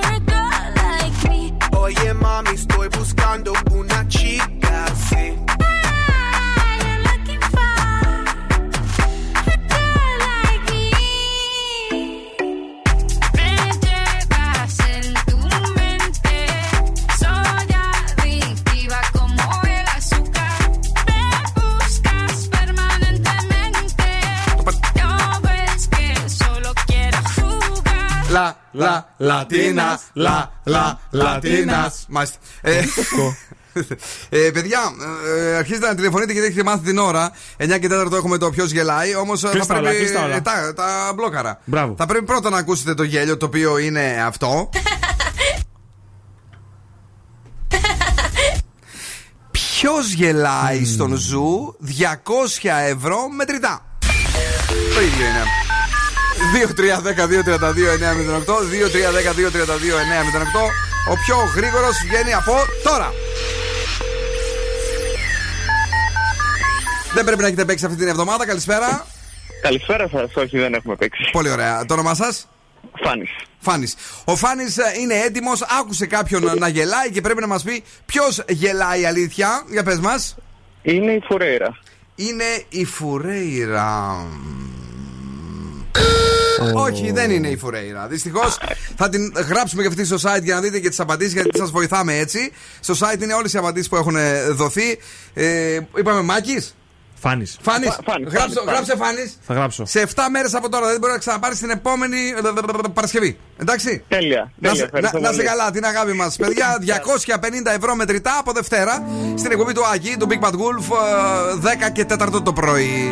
Oye mami, estoy buscando una chica jugar. La, la, latinas, la, la, latinas. Μάλιστα. Ε, [laughs] ε, παιδιά, ε, αρχίζετε να τηλεφωνείτε γιατί έχετε μάθει την ώρα. 9 και 4 έχουμε το ποιος γελάει. Όμως θα Κλείστα όλα, πρέπει. κλείστα όλα. ε, τα, τα μπλόκαρα. Μπράβο. Θα πρέπει πρώτα να ακούσετε το γέλιο το οποίο είναι αυτό. [laughs] Ποιος γελάει στον ζου 200 ευρώ μετρητά. Το ίδιο είναι. 2-3-10-2-32-908 2-3-10-2-32-908 Ο πιο γρήγορος βγαίνει από τώρα. Δεν πρέπει να έχετε παίξει αυτή την εβδομάδα. Καλησπέρα. Καλησπέρα σας. Όχι, δεν έχουμε παίξει. Πολύ ωραία. Το όνομά σας; Φάνης. Φάνης. Ο Φάνης ε, είναι έτοιμος. Άκουσε κάποιον να γελάει Και πρέπει να μας πει ποιος γελάει αλήθεια. Για πες μας. Είναι η Φουρέιρα. Είναι η Φουρέιρα Όχι, δεν είναι η Φουρέιρα. Δυστυχώς θα την γράψουμε και αυτή στο site για να δείτε και τις απαντήσεις, γιατί σας βοηθάμε έτσι. Στο site είναι όλες οι απαντήσεις που έχουν ε, δοθεί. Ε, είπαμε Μάκης; Φάνης. Φάνης. Φα- Φάνης, Γράψε, Φάνης, γράψε Φάνης. Θα γράψω. Σε 7 μέρες από τώρα δεν μπορεί να ξαναπάρει την επόμενη ε, Παρασκευή. Εντάξει. Τέλεια. Να, τέλεια, σε- ευχαριστώ να, να σε πολύ. καλά, την αγάπη μας. Παιδιά, [laughs] 250 ευρώ μετρητά από Δευτέρα στην εκπομπή του Άκη, του Big Bad Wolf, ε, 10 και 4 το πρωί.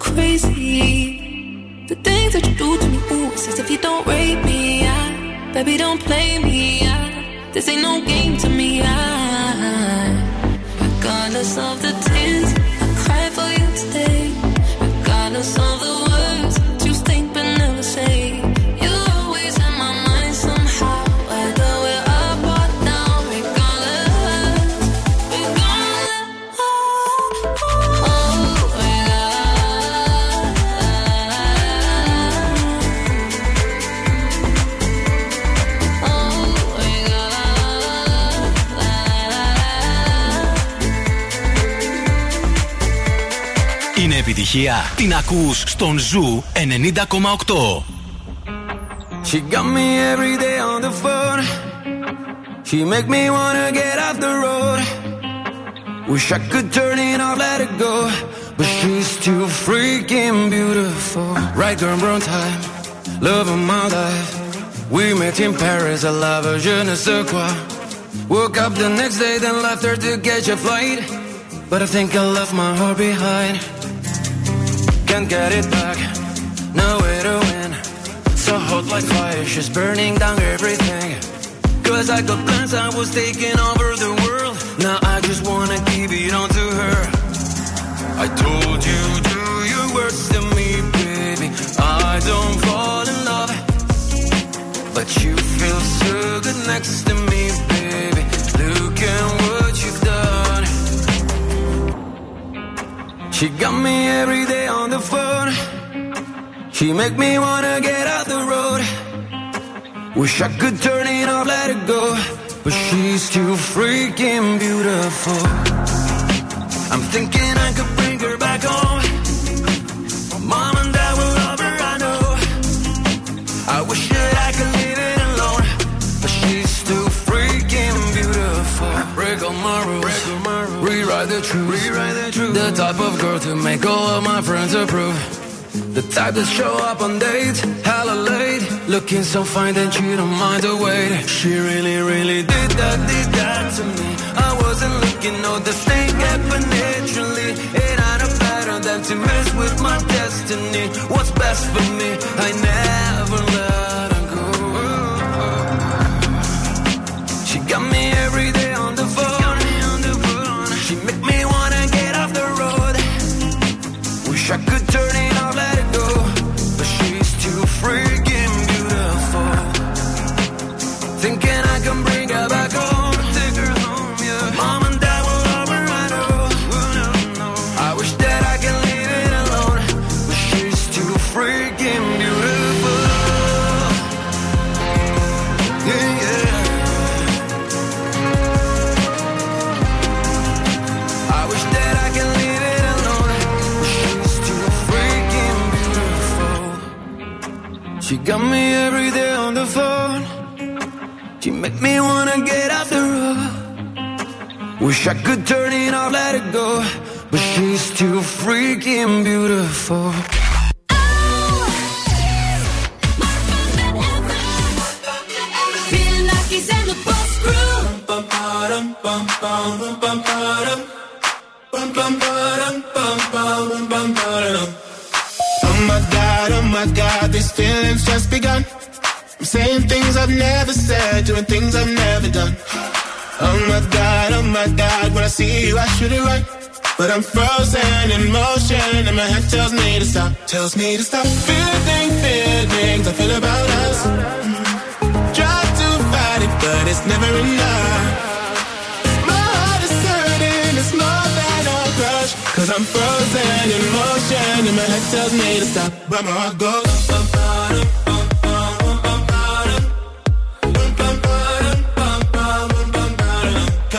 crazy? The things that you do to me, ooh, it's if you don't rape me. I, baby, don't play me. I, this ain't no game to me. I, regardless of the επιτυχία. Την ακούς στον Ζου 90,8. She got me every day on the phone. She make me wanna get off the road. Wish I could turn it off, let it go. But she's too freaking beautiful. Right girl, wrong time. Love of my life. We met in Paris, I love her, je ne sais quoi. Woke up the next day, then left her to catch a flight. But I think I left my heart behind. Can't get it back, nowhere to win. So hot like fire, she's burning down everything. Cause I got plans, I was taking over the world. Now I just wanna give it on to her. I told you, do your worst to me, baby. I don't fall in love. But you feel so good next to me, baby. Look at what She got me every day on the phone. She make me wanna get out the road. Wish I could turn it off, let it go. But she's too freaking beautiful. I'm thinking I could bring her back home. Rewrite the truth. The type of girl to make all of my friends approve. The type that show up on dates, hella late. Looking so fine that you don't mind the wait. She really, really did that, did that to me. I wasn't looking, no, the thing happened naturally. It ain't a pattern than to mess with my destiny. What's best for me? I never let me wanna get off the road. Wish I could turn it off, let it go. But she's too freaking beautiful. Oh my god, oh my god, these feelings just begun. Saying things I've never said, doing things I've never done. Oh my god, oh my god, when I see you, I should it right. But I'm frozen in motion, and my head tells me to stop, tells me to stop. Feeling feelings I feel about us. Try to fight it, but it's never enough. My heart is hurting, it's more than a crush. Cause I'm frozen in motion, and my head tells me to stop, but my heart goes.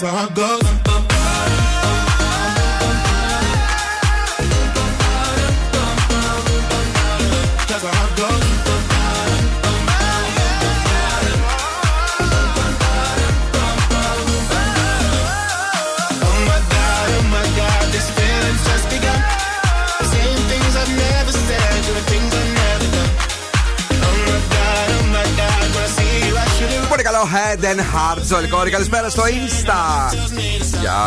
that's how it goes. Head and Heart, Ζόλι Κόρη. Καλησπέρα στο Insta. Γεια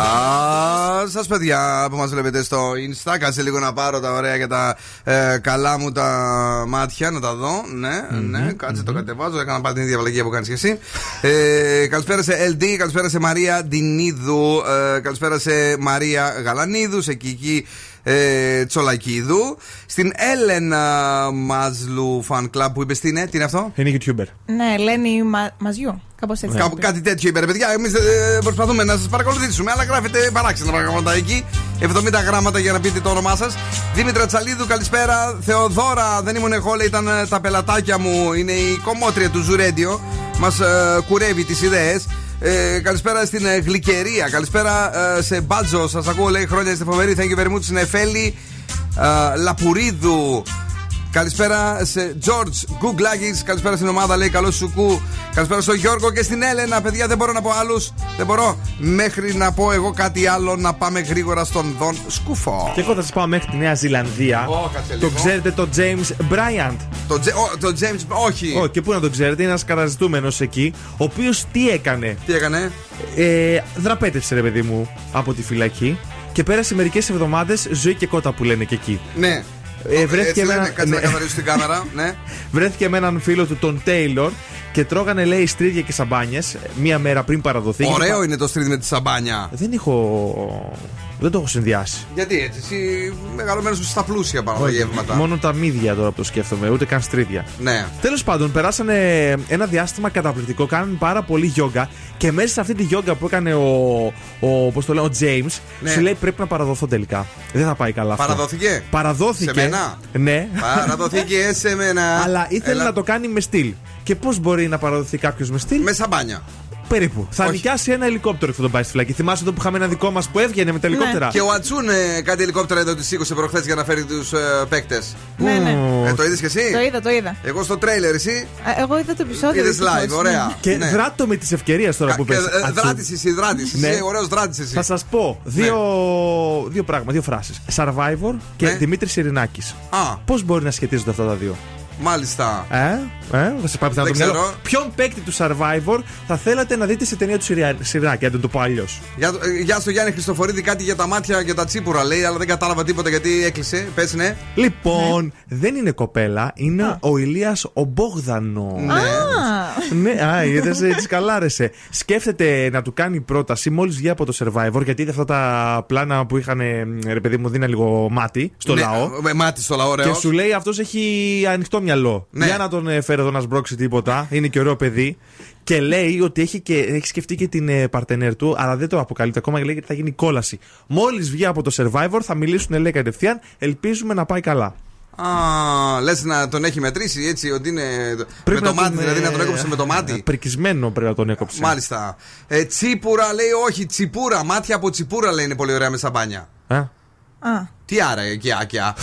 σας, παιδιά που μας βλέπετε στο Insta. Κάτσε λίγο να πάρω τα ωραία και τα ε, καλά μου τα μάτια να τα δω. Ναι, ναι, κάτσε το κατεβάζω. Έκανα πάλι την ίδια βλαγία που κάνεις και εσύ. Ε, καλησπέρα σε LD, καλησπέρα σε Μαρία Ντινίδου, ε, καλησπέρα σε Μαρία Γαλανίδου, σε Κική ε, Τσολακίδου. Στην Έλενα Μάζλου Fan Club που είπες τι είναι, τι είναι αυτό; Είναι YouTuber. Ναι, Ελένη Μα... Μαζιού. Κάπως έτσι. Κάπου κάτι τέτοιο είπε, ρε παιδιά. Εμείς προσπαθούμε να σας παρακολουθήσουμε, αλλά γράφετε παράξενα πράγματα εκεί. 70 γράμματα για να πείτε το όνομά σας. Δήμητρα Τσαλίδου, καλησπέρα. Θεοδώρα, δεν ήμουν εγώ, λέει, ήταν ε, τα πελατάκια μου. Είναι η κομμότρια του Ζουρέντιο. Μας κουρεύει τις ιδέες. Ε, καλησπέρα στην ε, Γλυκερία. Καλησπέρα ε, σε Μπάτζο. Σας ακούω, λέει, χρόνια είστε φοβεροί. Thank you very much. Στην Εφέλη ε, Λαπουρίδου. Καλησπέρα σε George Γκουγκλάκη. Καλησπέρα στην ομάδα, λέει καλό σουκού. Καλησπέρα στον Γιώργο και στην Έλενα. Παιδιά, δεν μπορώ να πω άλλους. Δεν μπορώ. Μέχρι να πω εγώ κάτι άλλο, να πάμε γρήγορα στον Δον Σκούφο. Και εγώ θα σας πάω μέχρι τη Νέα Ζηλανδία. Ω, κάτσε το λίγο. ξέρετε το James Bryant. Το, Τζε- ο- το James, όχι. Ω, και πού να το ξέρετε, είναι ένας καταζητούμενος εκεί, ο οποίος τι έκανε; Τι έκανε; Ε, δραπέτευσε, ρε παιδί μου, από τη φυλακή και πέρασε μερικές εβδομάδες ζωή και κότα που λένε και εκεί. Ναι. Ε, βρέθηκε Έτσι με λένε, ένα- Κάτσε να ναι. καθαρίσω την κάμερα. Ναι. [laughs] Βρέθηκε με έναν φίλο του, τον Τέιλορ, και τρώγανε, λέει, στρίδια και σαμπάνιες μία μέρα πριν παραδοθεί. Ωραίο Και- είναι το στρίδι με τη σαμπάνια. Δεν έχω. Δεν το έχω συνδυάσει. Γιατί έτσι, εσύ μεγαλωμένος στα πλούσια πάνω τα Όχι, γεύματα. Μόνο τα μύδια τώρα που το σκέφτομαι, ούτε καν στρίδια. Ναι. Τέλος πάντων, περάσανε ένα διάστημα καταπληκτικό, κάνανε πάρα πολύ γιόγκα και μέσα σε αυτή τη γιόγκα που έκανε ο, ο, πώς το λέω, ο James, Ναι. σου λέει πρέπει να παραδοθώ τελικά. Δεν θα πάει καλά αυτό. Παραδόθηκε; Παραδόθηκε. Σε μένα; Ναι. Παραδοθήκε σε μένα. [laughs] Αλλά ήθελε Έλα. να το κάνει με στυλ. Και πώς μπορεί να παραδοθεί κάποιος με στυλ; Με σαμπάνια. Περίπου. Θα Όχι. νοικιάσει ένα ελικόπτερο και θα τον πάει στη φυλακή. Θυμάσαι εδώ που είχαμε ένα δικό μας που έβγαινε με τα ελικόπτερα; Και ο Ατσούν ε, κάτι ελικόπτερα εδώ τη σήκωσε προχθές για να φέρει τους ε, παίκτες. Ναι, ναι. Ε, το είδες και εσύ; Το είδα, το είδα. Εγώ στο τρέιλερ, εσύ; Α, Εγώ είδα το επεισόδιο. Είδες δυστυχώς, live, ναι. ωραία. Και Ναι. δράτω με τη ευκαιρία τώρα που Και, πες. ε, Ατσούν. Δράτης εσύ, δράτης. Ναι. Εσύ, ωραίος δράτης εσύ. Θα σας πω δύο, δύο πράγματα, δύο φράσεις. Survivor και Ναι. Δημήτρης Ειρηνάκης. Α, Πώς μπορεί να σχετίζονται αυτά τα δύο; μάλιστα. Ε, ε, θα σε πάει πιθανό Δεν το μυαλό. ξέρω. Ποιον παίκτη του Survivor θα θέλατε να δείτε σε ταινία του Σιριά- Σιρινάκη, αν δεν το πω αλλιώς; Γεια, ε, γεια στο Γιάννη Χριστοφορίδη, κάτι για τα μάτια και τα τσίπουρα λέει, αλλά δεν κατάλαβα τίποτα γιατί έκλεισε. Πες ναι. Λοιπόν, δεν είναι κοπέλα, είναι ο Ηλίας ο Μπόγδανος. ναι, α, είδες, τη καλάρεσε. Σκέφτεται να του κάνει πρόταση μόλις βγει από το survivor, γιατί είδε αυτά τα πλάνα που είχαν, ε, ρε παιδί μου, δίνει λίγο μάτι στο Ναι, λαό. Με μάτι στο λαό, ωραίο. Και σου λέει αυτός έχει ανοιχτό μυαλό. Ναι. Για να τον ε, φέρω εδώ να σμπρώξει τίποτα. Είναι και ωραίο παιδί. Και λέει ότι έχει, και, έχει σκεφτεί και την ε, παρτενέρ του, αλλά δεν το αποκαλύπτει ακόμα και λέει ότι θα γίνει κόλαση. Μόλις βγει από το survivor θα μιλήσουν λέει κατευθείαν. Ελπίζουμε να πάει καλά. Α, λες να τον έχει μετρήσει έτσι, ότι είναι. με το να μάτι, τον, δηλαδή να τον ε, έκοψε με το μάτι. Πρικισμένο πρέπει να τον έκοψε. Μάλιστα. Ε, τσίπουρα λέει όχι, τσιπούρα. Μάτια από τσιπούρα λέει είναι πολύ ωραία με σαμπάνια. Α. Α, Τι άρα, κιάκια.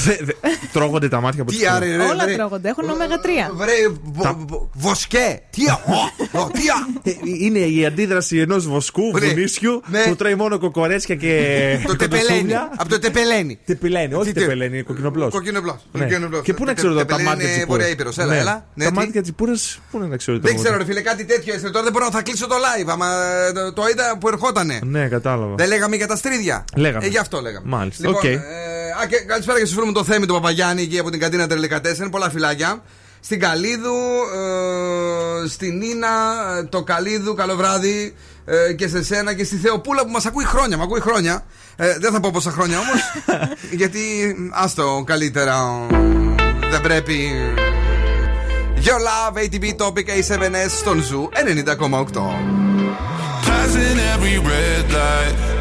Τρώγονται τα μάτια από Τι τις άρε, ρε, όλα βρε. τρώγονται. Έχουν ωμέγα 3. Βρε, βο- βο- βοσκέ. Τι α, ο, ο, τι α. Ε, Είναι η αντίδραση ενός βοσκού Βρε, βουνίσιου ναι. που τρώει μόνο κοκορέτσια και. [laughs] Το τεπελένι. κοντοσούβλια. Από το τεπελένι. Τεπελένι, όχι Τι τε- τεπελένι, κοκκινοπλός. Κοκκινοπλός, Ναι. κοκκινοπλός. Και πού να Τε- ξέρω τώρα τα τεπελένι μάτια είναι τη Βορεια Ήπειρος. Έλα, έλα. Ναι, Τα τι; μάτια τη πούρε, πού να τα ξέρω Δεν τώρα. ξέρω, ρε φίλε, κάτι τέτοιο έστειλε. Τώρα δεν μπορώ να θα κλείσω το live. Άμα ε, το- το είδα που ερχότανε. Ναι, κατάλαβα. Δεν λέγαμε για τα στρίδια. Λέγαμε. Ε, γι' αυτό λέγαμε. Μάλιστα. Λοιπόν, Οκ. ε, α, και καλησπέρα και στους φίλους μου το Θέμη του Παπαγιάννη εκεί από την καντίνα Τερλικατέσσερ. Πολλά φυλάκια. Στην Καλίδου, ε, στην Νίνα, ε, το Καλίδου, καλό βράδυ. ε, και σε σένα και στη Θεοπούλα που μας ακούει χρόνια. Μας ακούει χρόνια. Ε, δεν θα πω πόσα χρόνια όμως. [laughs] γιατί άστο καλύτερα. Δεν πρέπει. Your Love, ATB Topic A7S στον Zoo 90,8. Passing every red light.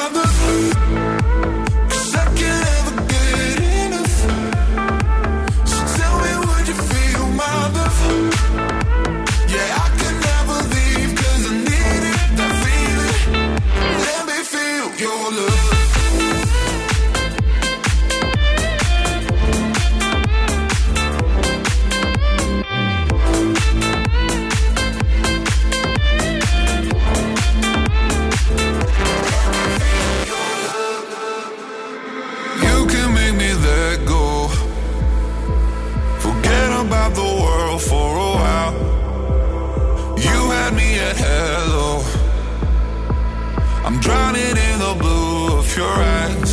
I'm drowning in the blue of your eyes.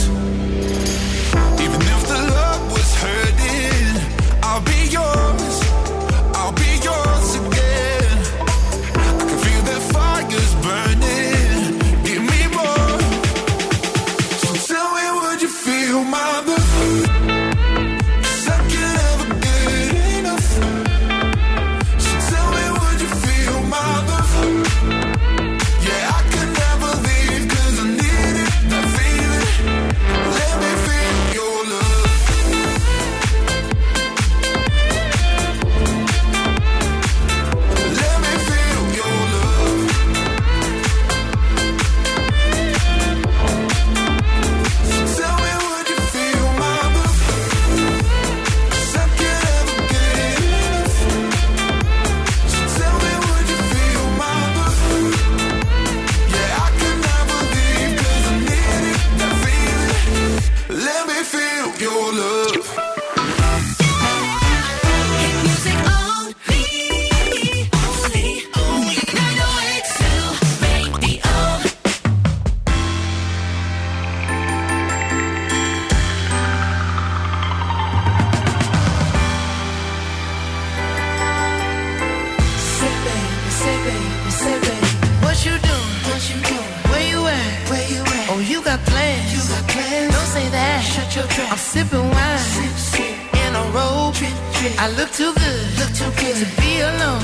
I look too good. Look too good to be alone.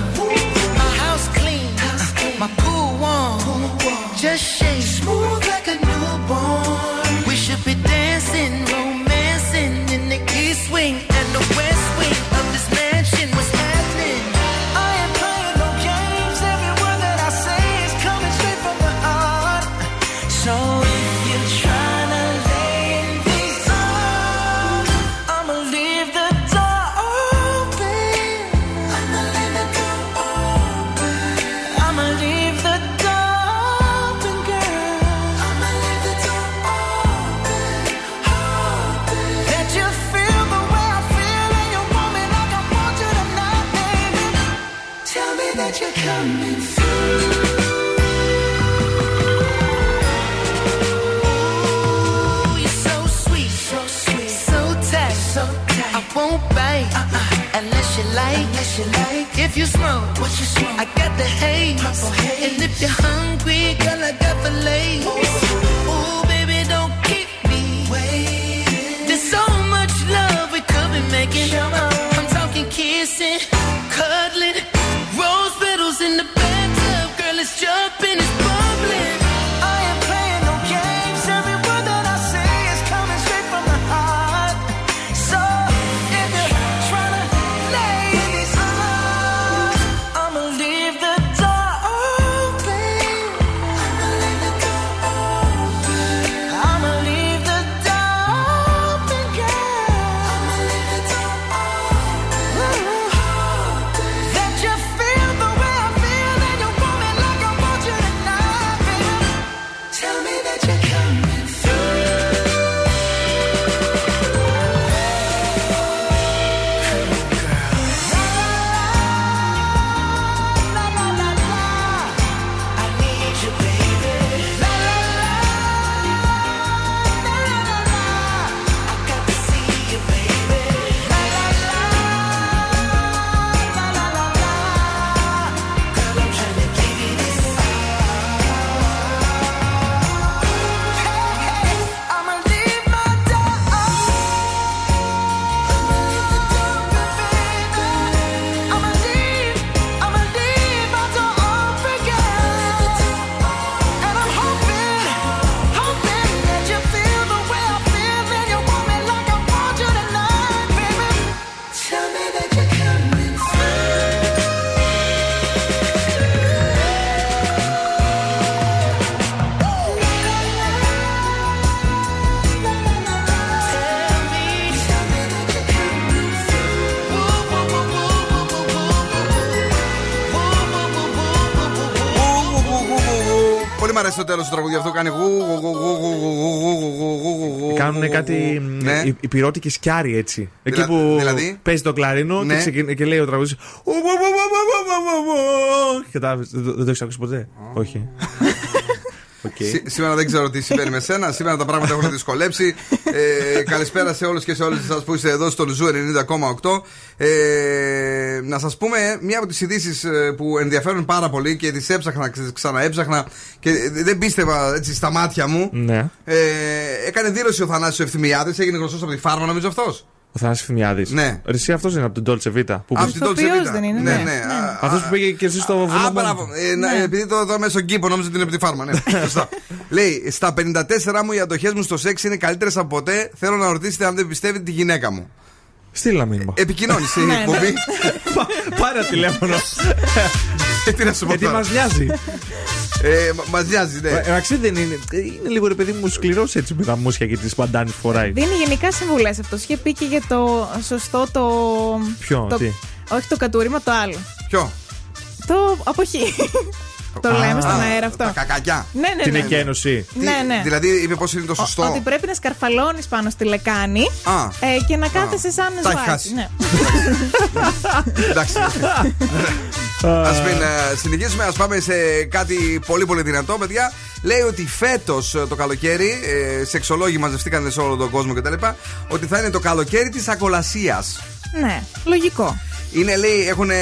My house clean. My. Pool warm. Just shake. στο τέλο του τραγουδιού αυτό κάνει Κάνουν κάτι. Οι και σκιάρι έτσι. Εκεί που παίζει το κλαρίνο και λέει ο τραγουδιστή. Δεν το έχει ακούσει ποτέ. Όχι. Οκ. Σή- Σήμερα δεν ξέρω τι συμβαίνει με σένα. Σήμερα τα πράγματα έχουν δυσκολέψει. Ε, καλησπέρα σε όλους και σε όλες εσάς που είστε εδώ στο Zoo 90,8. Ε, να σας πούμε μία από τις ειδήσεις που ενδιαφέρουν πάρα πολύ και τις έψαχνα, ξε- ξαναέψαχνα και δεν πίστευα έτσι στα μάτια μου. Ναι. Ε, έκανε δήλωση ο Θανάσης Ευθυμιάδης, έγινε γνωστός από τη φάρμα, νομίζω αυτός. Ο Θανάσης Φημιάδης. Ναι. Εσύ αυτός είναι από την Dolce Vita. Που Από την Dolce Vita. δεν είναι, Ναι, ναι. ναι. Α, Αυτός που πήγε και εσύ στο Α, βουνό. μπράβο. Ε, να- Ναι. Επειδή το εδώ μέσα στον κήπο, νόμιζα ότι είναι από τη φάρμα. Ναι, [laughs] σωστά. Λέει, στα 54 μου οι αντοχές μου στο σεξ είναι καλύτερες από ποτέ. Θέλω να ρωτήσετε αν δεν πιστεύετε τη γυναίκα μου. Στείλ ένα μήνυμα. Επικοινώνεις στην [laughs] Ναι, ναι. εκπομπή. [laughs] Πάρε ένα τηλέφωνο. Ε, Τι να σου πω Γιατί τώρα. μας νοιάζει. Ε, Μα νοιάζει, ναι. Ε, Εντάξει δεν είναι. ε, Είναι λίγο ρε παιδί μου σκληρός έτσι με τα μουσια και τις παντάνη φοράει. Δίνει γενικά συμβουλές αυτό. Είχε πει και για το σωστό το. Ποιο, το... τι; Όχι το κατούριμα, το άλλο. Ποιο; Το αποχή. Το Α, λέμε στον Α, αέρα αυτό. Τα κακακιά. Ναι, ναι, Την ναι. εκένωση. Τι- Ναι, ναι. Δηλαδή είπε πώς είναι το Ο- σωστό. Ότι πρέπει να σκαρφαλώνεις πάνω στη λεκάνη Α. ε, και να κάθεσαι σαν Τα έχεις ζωάκι. χάσει. Ναι. Εντάξει. [laughs] Α μην ε, συνεχίσουμε, ας πάμε σε κάτι πολύ πολύ δυνατό, παιδιά. Λέει ότι φέτος το καλοκαίρι, ε, σεξολόγοι μαζευτήκαν σε όλο τον κόσμο κτλ. Ότι θα είναι το καλοκαίρι της ακολασίας. ναι, λογικό. Είναι, λέει, έχουν ε,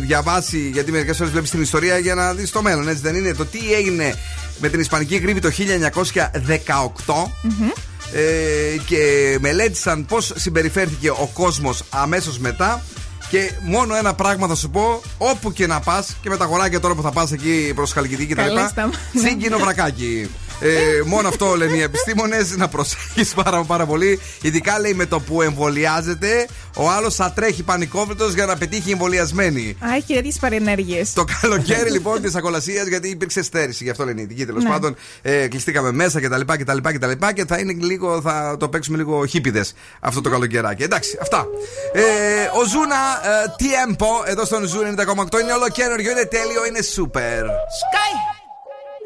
διαβάσει, γιατί μερικές φορές βλέπεις την ιστορία για να δεις το μέλλον, έτσι δεν είναι; Το τι έγινε με την Ισπανική γρήπη το 1918. Ε, και μελέτησαν πώς συμπεριφέρθηκε ο κόσμος αμέσως μετά και μόνο ένα πράγμα θα σου πω όπου και να πας και με τα γοράκια τώρα που θα πας εκεί προς Χαλκιδική και τα Καλέ λοιπά στα μάτια. τσίγκινο βρακάκι ε, μόνο αυτό λένε οι επιστήμονες να προσέχεις πάρα, πάρα πολύ ειδικά λέει με το που εμβολιάζεται ο άλλος θα τρέχει πανικόβλητος για να πετύχει εμβολιασμένη Α, έχει τέτοιες παρενέργειες. το καλοκαίρι λοιπόν της ακολασίας, γιατί υπήρξε στέρηση, γι' αυτό λένε οι ειδικοί. Τέλος Ναι. πάντων, ε, κλειστήκαμε μέσα κτλ. κτλ, κτλ και θα είναι λίγο, θα το παίξουμε λίγο χίπηδες αυτό το καλοκαιράκι. Εντάξει, αυτά. Ε, Ozuna ε, Tiempo εδώ στον Zoo 90,8 είναι όλο καινούριο, είναι τέλειο, είναι super. Sky,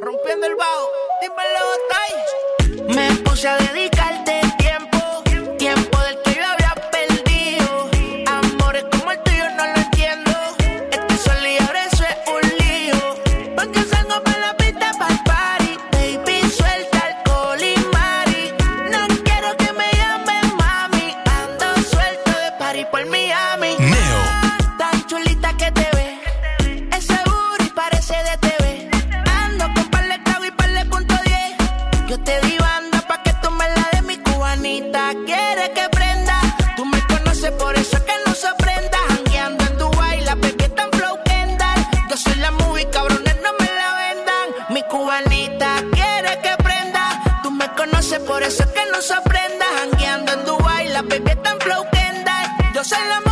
rompiendo el bajo, dímelo, Tai. Me puse a dedicarte en la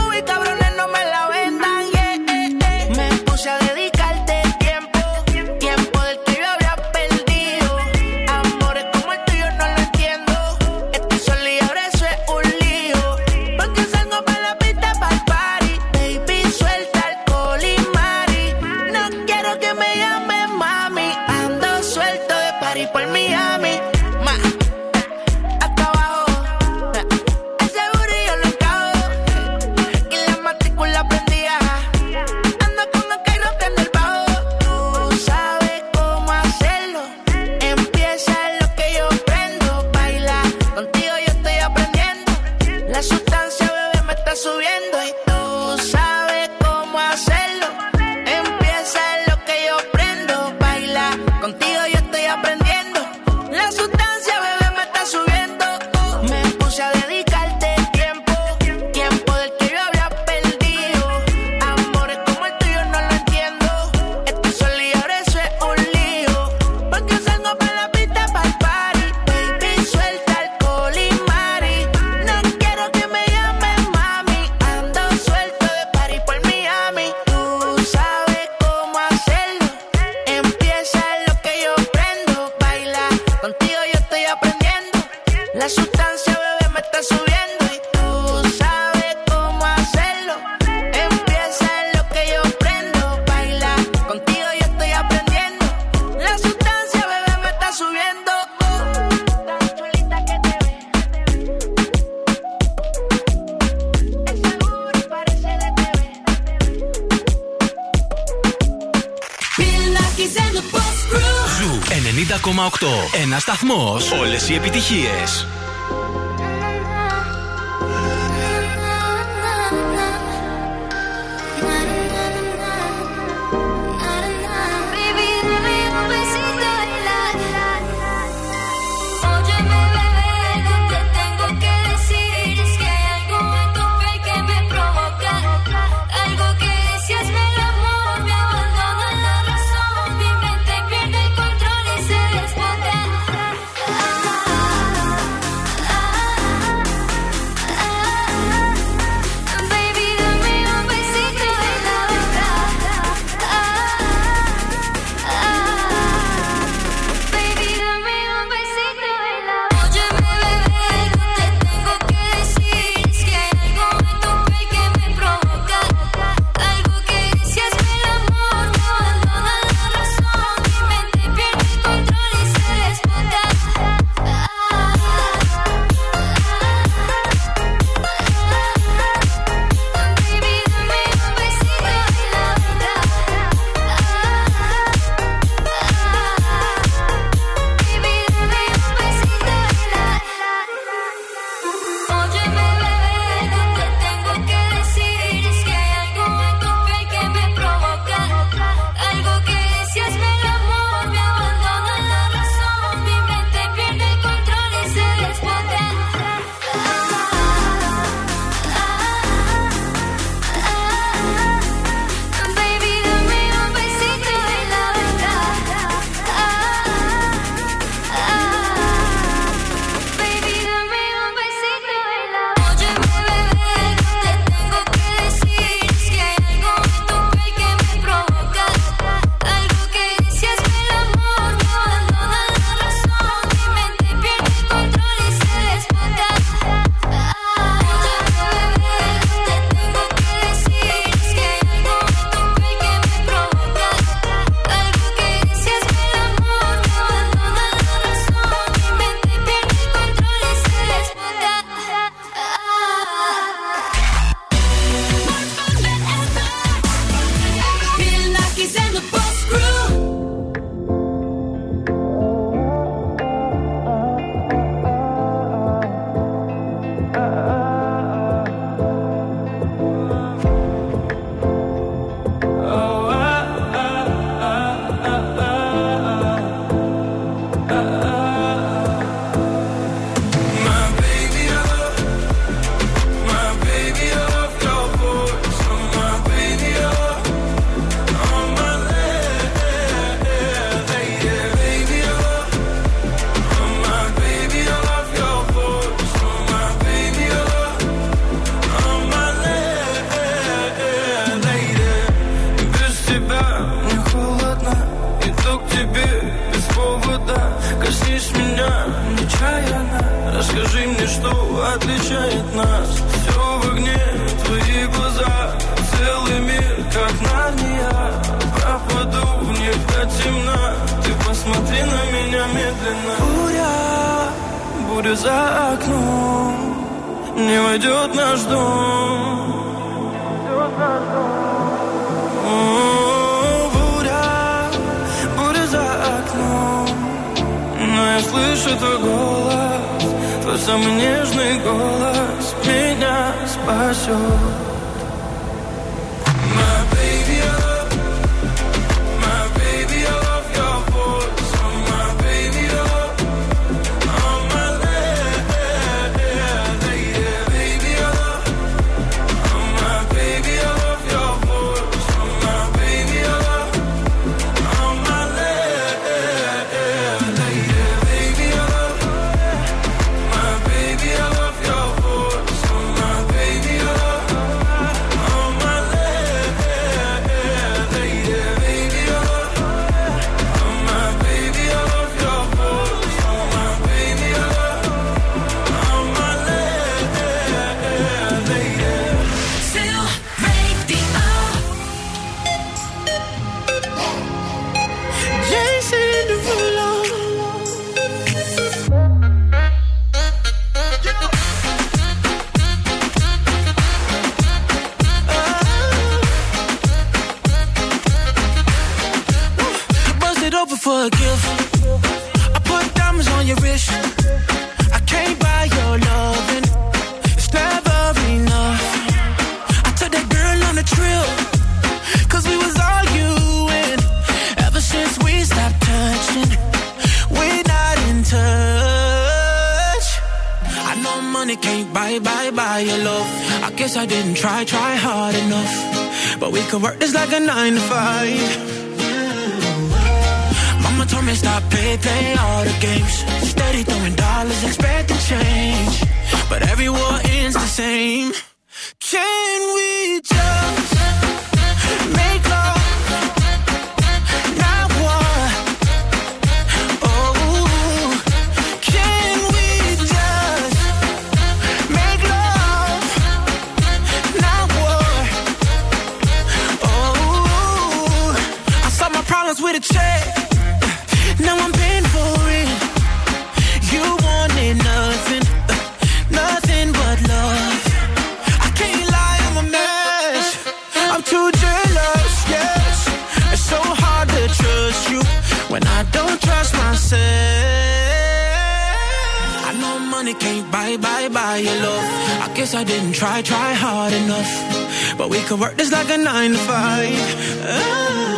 I try, hard enough. But we could work this like a nine to five. Oh.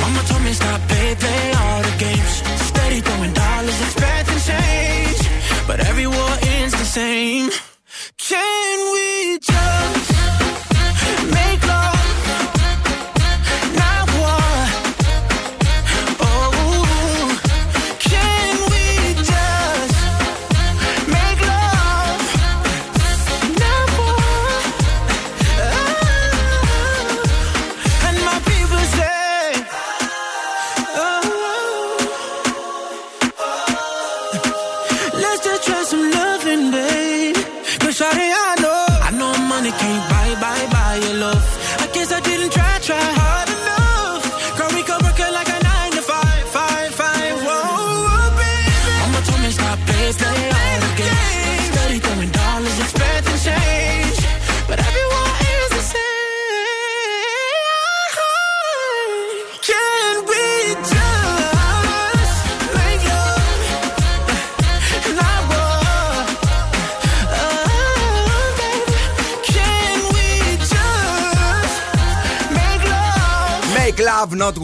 Mama told me stop, play, play all the games. Steady throwing dollars, expecting change. But every war ends the same.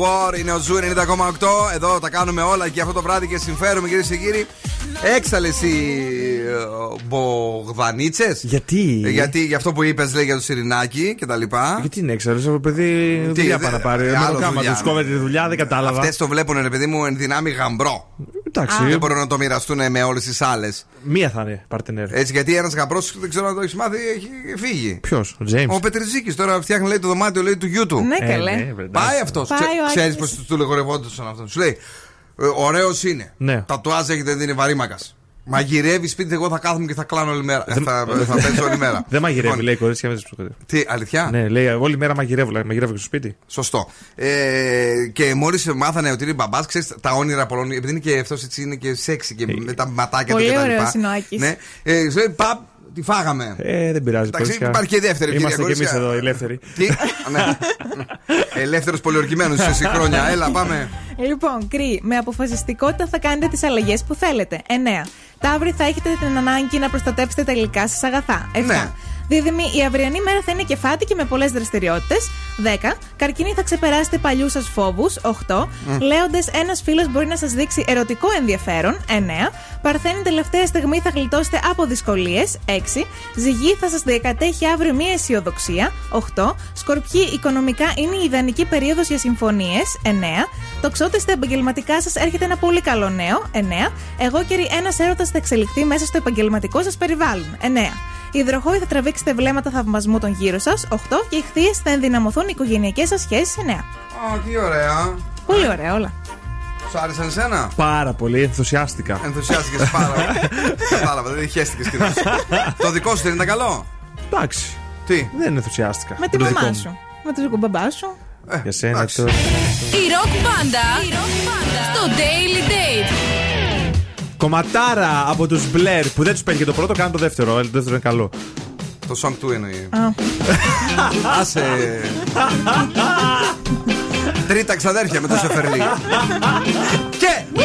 War. Είναι ο Ζου 90,8. Εδώ τα κάνουμε όλα και αυτό το βράδυ και συμφέρουμε κυρίες και κύριοι. Έξαλε οι Μπογδανίτσες. Γιατί; Γιατί για αυτό που είπες, λέει για το Σιρινάκι και τα λοιπά. Γιατί είναι έξαλλο, από παιδί Τι, δουλειά δε- πάει να πάρει. άλλο Μόνο κάμα δουλειά. τους κόβεται τη δουλειά, δεν κατάλαβα. Αυτές το βλέπουν, ρε παιδί μου, εν δυνάμει γαμπρό. Εντάξει. Δεν μπορούν να το μοιραστούν με όλες τις άλλες. Μία θα είναι παρτενέρ. Έτσι, γιατί ένας γαμπρός, δεν ξέρω αν το έχεις μάθει, έχει φύγει. Ποιος, ο Τζέιμς; Ο Πετριζίκης τώρα φτιάχνει λέει, το δωμάτιο λέει, του γιού του. Ναι, καλέ. Πάει αυτός. Πάει ο Ξέρεις Άκης. πώ του λεγορευόντουσαν αυτό. Σου λέει, ωραίος είναι. Ναι. Τατουάζ έχετε δίνει βαρύμακας. Μαγειρεύει σπίτι, εγώ θα κάθομαι και θα κλάνω όλη μέρα. Ε, θα, θα παίζω όλη μέρα. [laughs] Δεν μαγειρεύει, Λοιπόν, λέει κορίτσια μέσα στο σπίτι. Τι, αλήθεια; Ναι, λέει όλη μέρα μαγειρεύω, λέει, μαγειρεύω και στο σπίτι. Σωστό. Ε, και μόλις μάθανε ότι είναι μπαμπάς, ξέρεις τα όνειρα πολλών. Επειδή είναι και αυτός έτσι είναι και σεξι και με τα ματάκια Πολύ του κτλ. ωραίος είναι ο Άκης. Ναι. Ε, σου λέει, παπ, τι φάγαμε. Ε, δεν πειράζει. Εντάξει, κορίτσια. υπάρχει και η δεύτερη Είμαστε ευκαιρία, κι εμείς κορίτσια. εδώ, ελεύθεροι. Τι, ναι. Ελεύθερος πολιορκημένος σε συγχρόνια. Έλα, πάμε. Λοιπόν, κρύ, με αποφασιστικότητα θα κάνετε τις αλλαγές που θέλετε. 9. Ταύρι, θα έχετε την ανάγκη να προστατέψετε τα υλικά σας αγαθά. 7. Ναι. Δίδυμη, η αυριανή μέρα θα είναι κεφάτη με πολλές δραστηριότητες. 10. Καρκίνη, θα ξεπεράσετε παλιούς σας φόβους. 8. Μμ. Λέοντε, ένας φίλος μπορεί να σας δείξει ερωτικό ενδιαφέρον. 9. Παρθένη, τελευταία στιγμή θα γλιτώσετε από δυσκολίες. 6. Ζυγή, θα σας διακατέχει αύριο μία αισιοδοξία. 8. Σκορπιοί, οικονομικά είναι η ιδανική περίοδος για συμφωνίες. 9. Τοξότε, στα επαγγελματικά σας έρχεται ένα πολύ καλό νέο. 9. Εγώ καιρή, ένα έρωτας θα εξελιχθεί μέσα στο επαγγελματικό σας περιβάλλον. 9. Υδροχόοι θα τραβήξετε βλέμματα θαυμασμού των γύρω σας. 8. Και οι χθείε θα ενδυναμωθούν οι οικογενειακές σας σχέσεις. 9. Α, τι ωραία. Πολύ ωραία όλα. Σου άρεσαν εσένα; Πάρα πολύ, ενθουσιάστηκα. Ενθουσιάστηκες πάρα πολύ. [laughs] Κατάλαβα, δεν χαίστηκε κι Το δικό σου δεν ήταν καλό; Εντάξει. Τι; Δεν ενθουσιάστηκα. Με τη Το μαμά δικό μου. σου. Με τον μπαμπά σου. Για σένα το. Η ροκ μπάντα στο Daily Date. Κομματάρα από τους Blair που δεν τους παίρνει και το πρώτο, κάνει το δεύτερο. ε, Το δεύτερο είναι καλό. Το song του εννοεί. Α. Άσε. Τρίτα ξαδέρφια με το Σεφερλί. Και.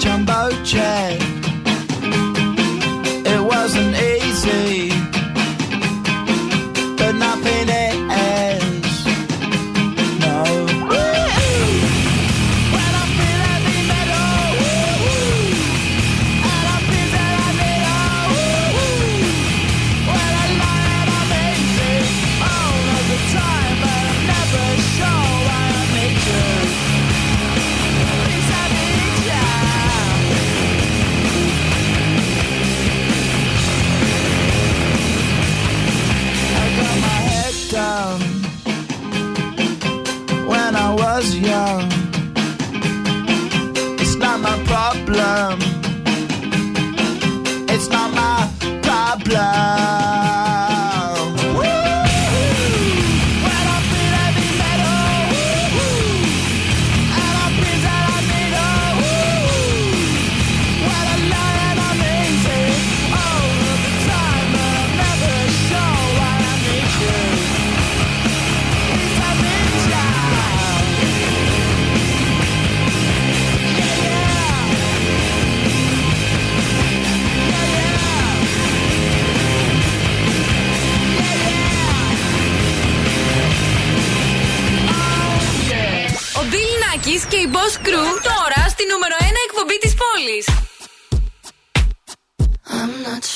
jumbo jet. It wasn't easy.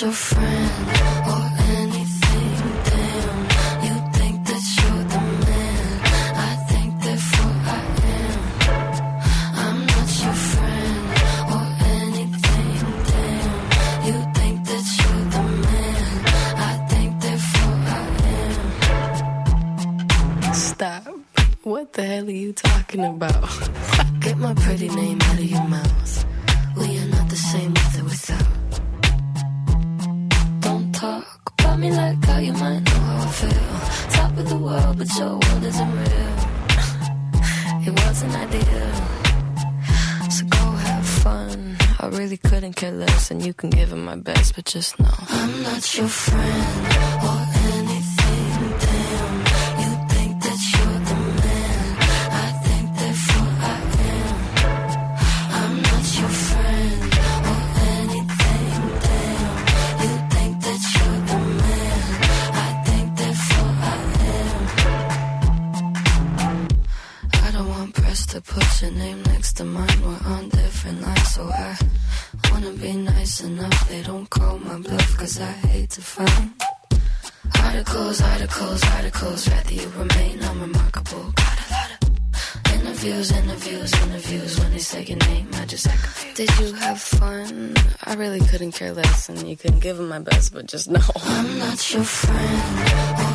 I'm not your friend or anything. Damn, you think that you're the man. I think therefore I am. I'm not your friend or anything. Damn, you think that you're the man. I think therefore I am. Stop. What the hell are you talking about? Get my pretty name out of your mouth. We are not the same with or without. Talk about me like how you might know how I feel. Top of the world, but your world isn't real. [laughs] it wasn't ideal. So go have fun. I really couldn't care less, and you can give it my best, but just know I'm not your friend or They don't call my bluff, cause I hate to find articles, articles, articles. Rather you remain unremarkable. Got a lot of interviews, interviews, interviews. When they say your name, I just act confused. Did you have fun? I really couldn't care less, and you can give it my best, but just know I'm not your friend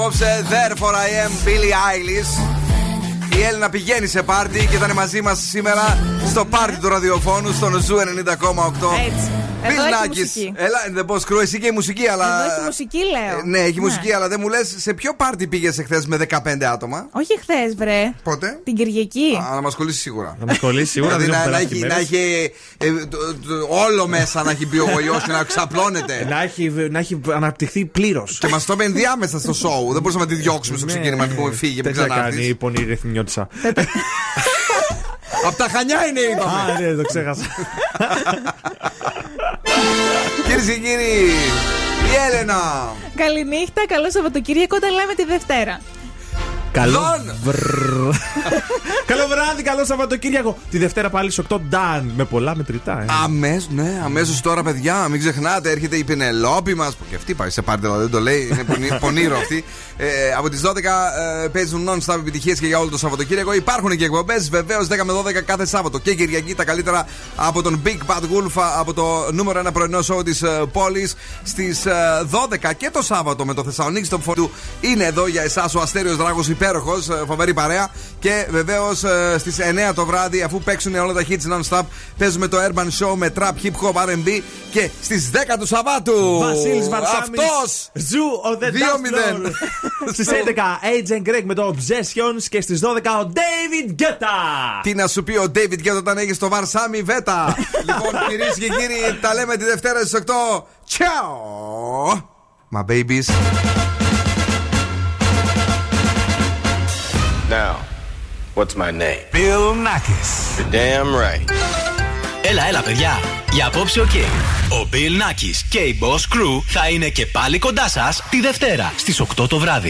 απόψε, Therefore I am Billie Eilish. Η Έλληνα πηγαίνει σε πάρτι και ήταν μαζί μας σήμερα στο πάρτι του ραδιοφώνου στον Ζου 90,8. Έτσι. Εδώ έχει Πιλνάκης. μουσική. Έλα, δεν πω σκρού, εσύ και η μουσική, αλλά. Εδώ έχει μουσική, λέω. Ε, Ναι, έχει μουσική, αλλά δεν μου λες σε ποιο πάρτι πήγες εχθές με 15 άτομα; Όχι χθες, βρε. Πότε; Την Κυριακή. Α, να μας κολλήσεις σίγουρα. Να μας κολλήσεις σίγουρα, Δηλαδή δεν να, έχουν να περάσει έχει, μέρες. να έχει ε, το- το- όλο μέσα να έχει μπει ο γοηλιό και να ξαπλώνεται. Να έχει, να έχει αναπτυχθεί πλήρως. Και μας το είπε ενδιάμεσα στο σοου. Δεν μπορούσαμε να τη διώξουμε στο ξεκίνημα, να την πούμε φύγε, μην Τέτοια κάνει η ξανάρθει. πονηρή ρυθμιώτησα. Απ' τα χανιά είναι, είπαμε. Α, ναι, το ξέχασα. [laughs] Κυρίες και κύριοι, η Έλενα. Καληνύχτα, καλό Σαββατοκύριακο. Τα λέμε τη Δευτέρα. Καλό Δον. βρρρ. Καλό βράδυ, καλό Σαββατοκύριακο. Τη Δευτέρα πάλι στις 8 Νταν. Με πολλά μετρητά, ε. Αμέσω, ναι, αμέσως τώρα, παιδιά, μην ξεχνάτε, έρχεται η Πινελόπη μας. Που και αυτή πάει σε πάρτι, αλλά δεν το λέει, είναι πονή- [laughs] πονήρο αυτή. Ε, από τις 12 ε, παίζουν non-stop επιτυχίες και για όλο το Σαββατοκύριακο. Υπάρχουν και εκπομπές, βεβαίως 10 με 12 κάθε Σάββατο. Και Κυριακή τα καλύτερα από τον Big Bad Wolf, από το νούμερο 1 πρωινό show της πόλης στις 12 και το Σάββατο με το Θεσσαλονίκη στο του. Είναι εδώ για εσάς ο Αστέριος Δράγος υπέροχο υπέροχος, φοβερή παρέα. Και βεβαίως στις 9 το βράδυ, αφού παίξουν όλα τα hits non-stop, παίζουμε το Urban Show με trap, hip hop, R&B. Και στις 10 του Σαββάτου. Βασίλης Βαρσάμι. Αυτός! Zoo ο The 2-0. [laughs] Στις 11 Agent Greg με το Obsessions και στις 12 ο David Guetta. Τι να σου πει ο David Guetta όταν έχει το Βαρσάμι Βέτα. [laughs] λοιπόν, κυρίες και κύριοι, τα λέμε τη Δευτέρα στις 8. Ciao! My babies. Now, what's my name? Bill Nakis. You're damn right. Έλα, έλα, παιδιά. Για απόψε, οκ. Ο Bill Nakis και η Boss Crew θα είναι και πάλι κοντά σας τη Δευτέρα στις 8 το βράδυ.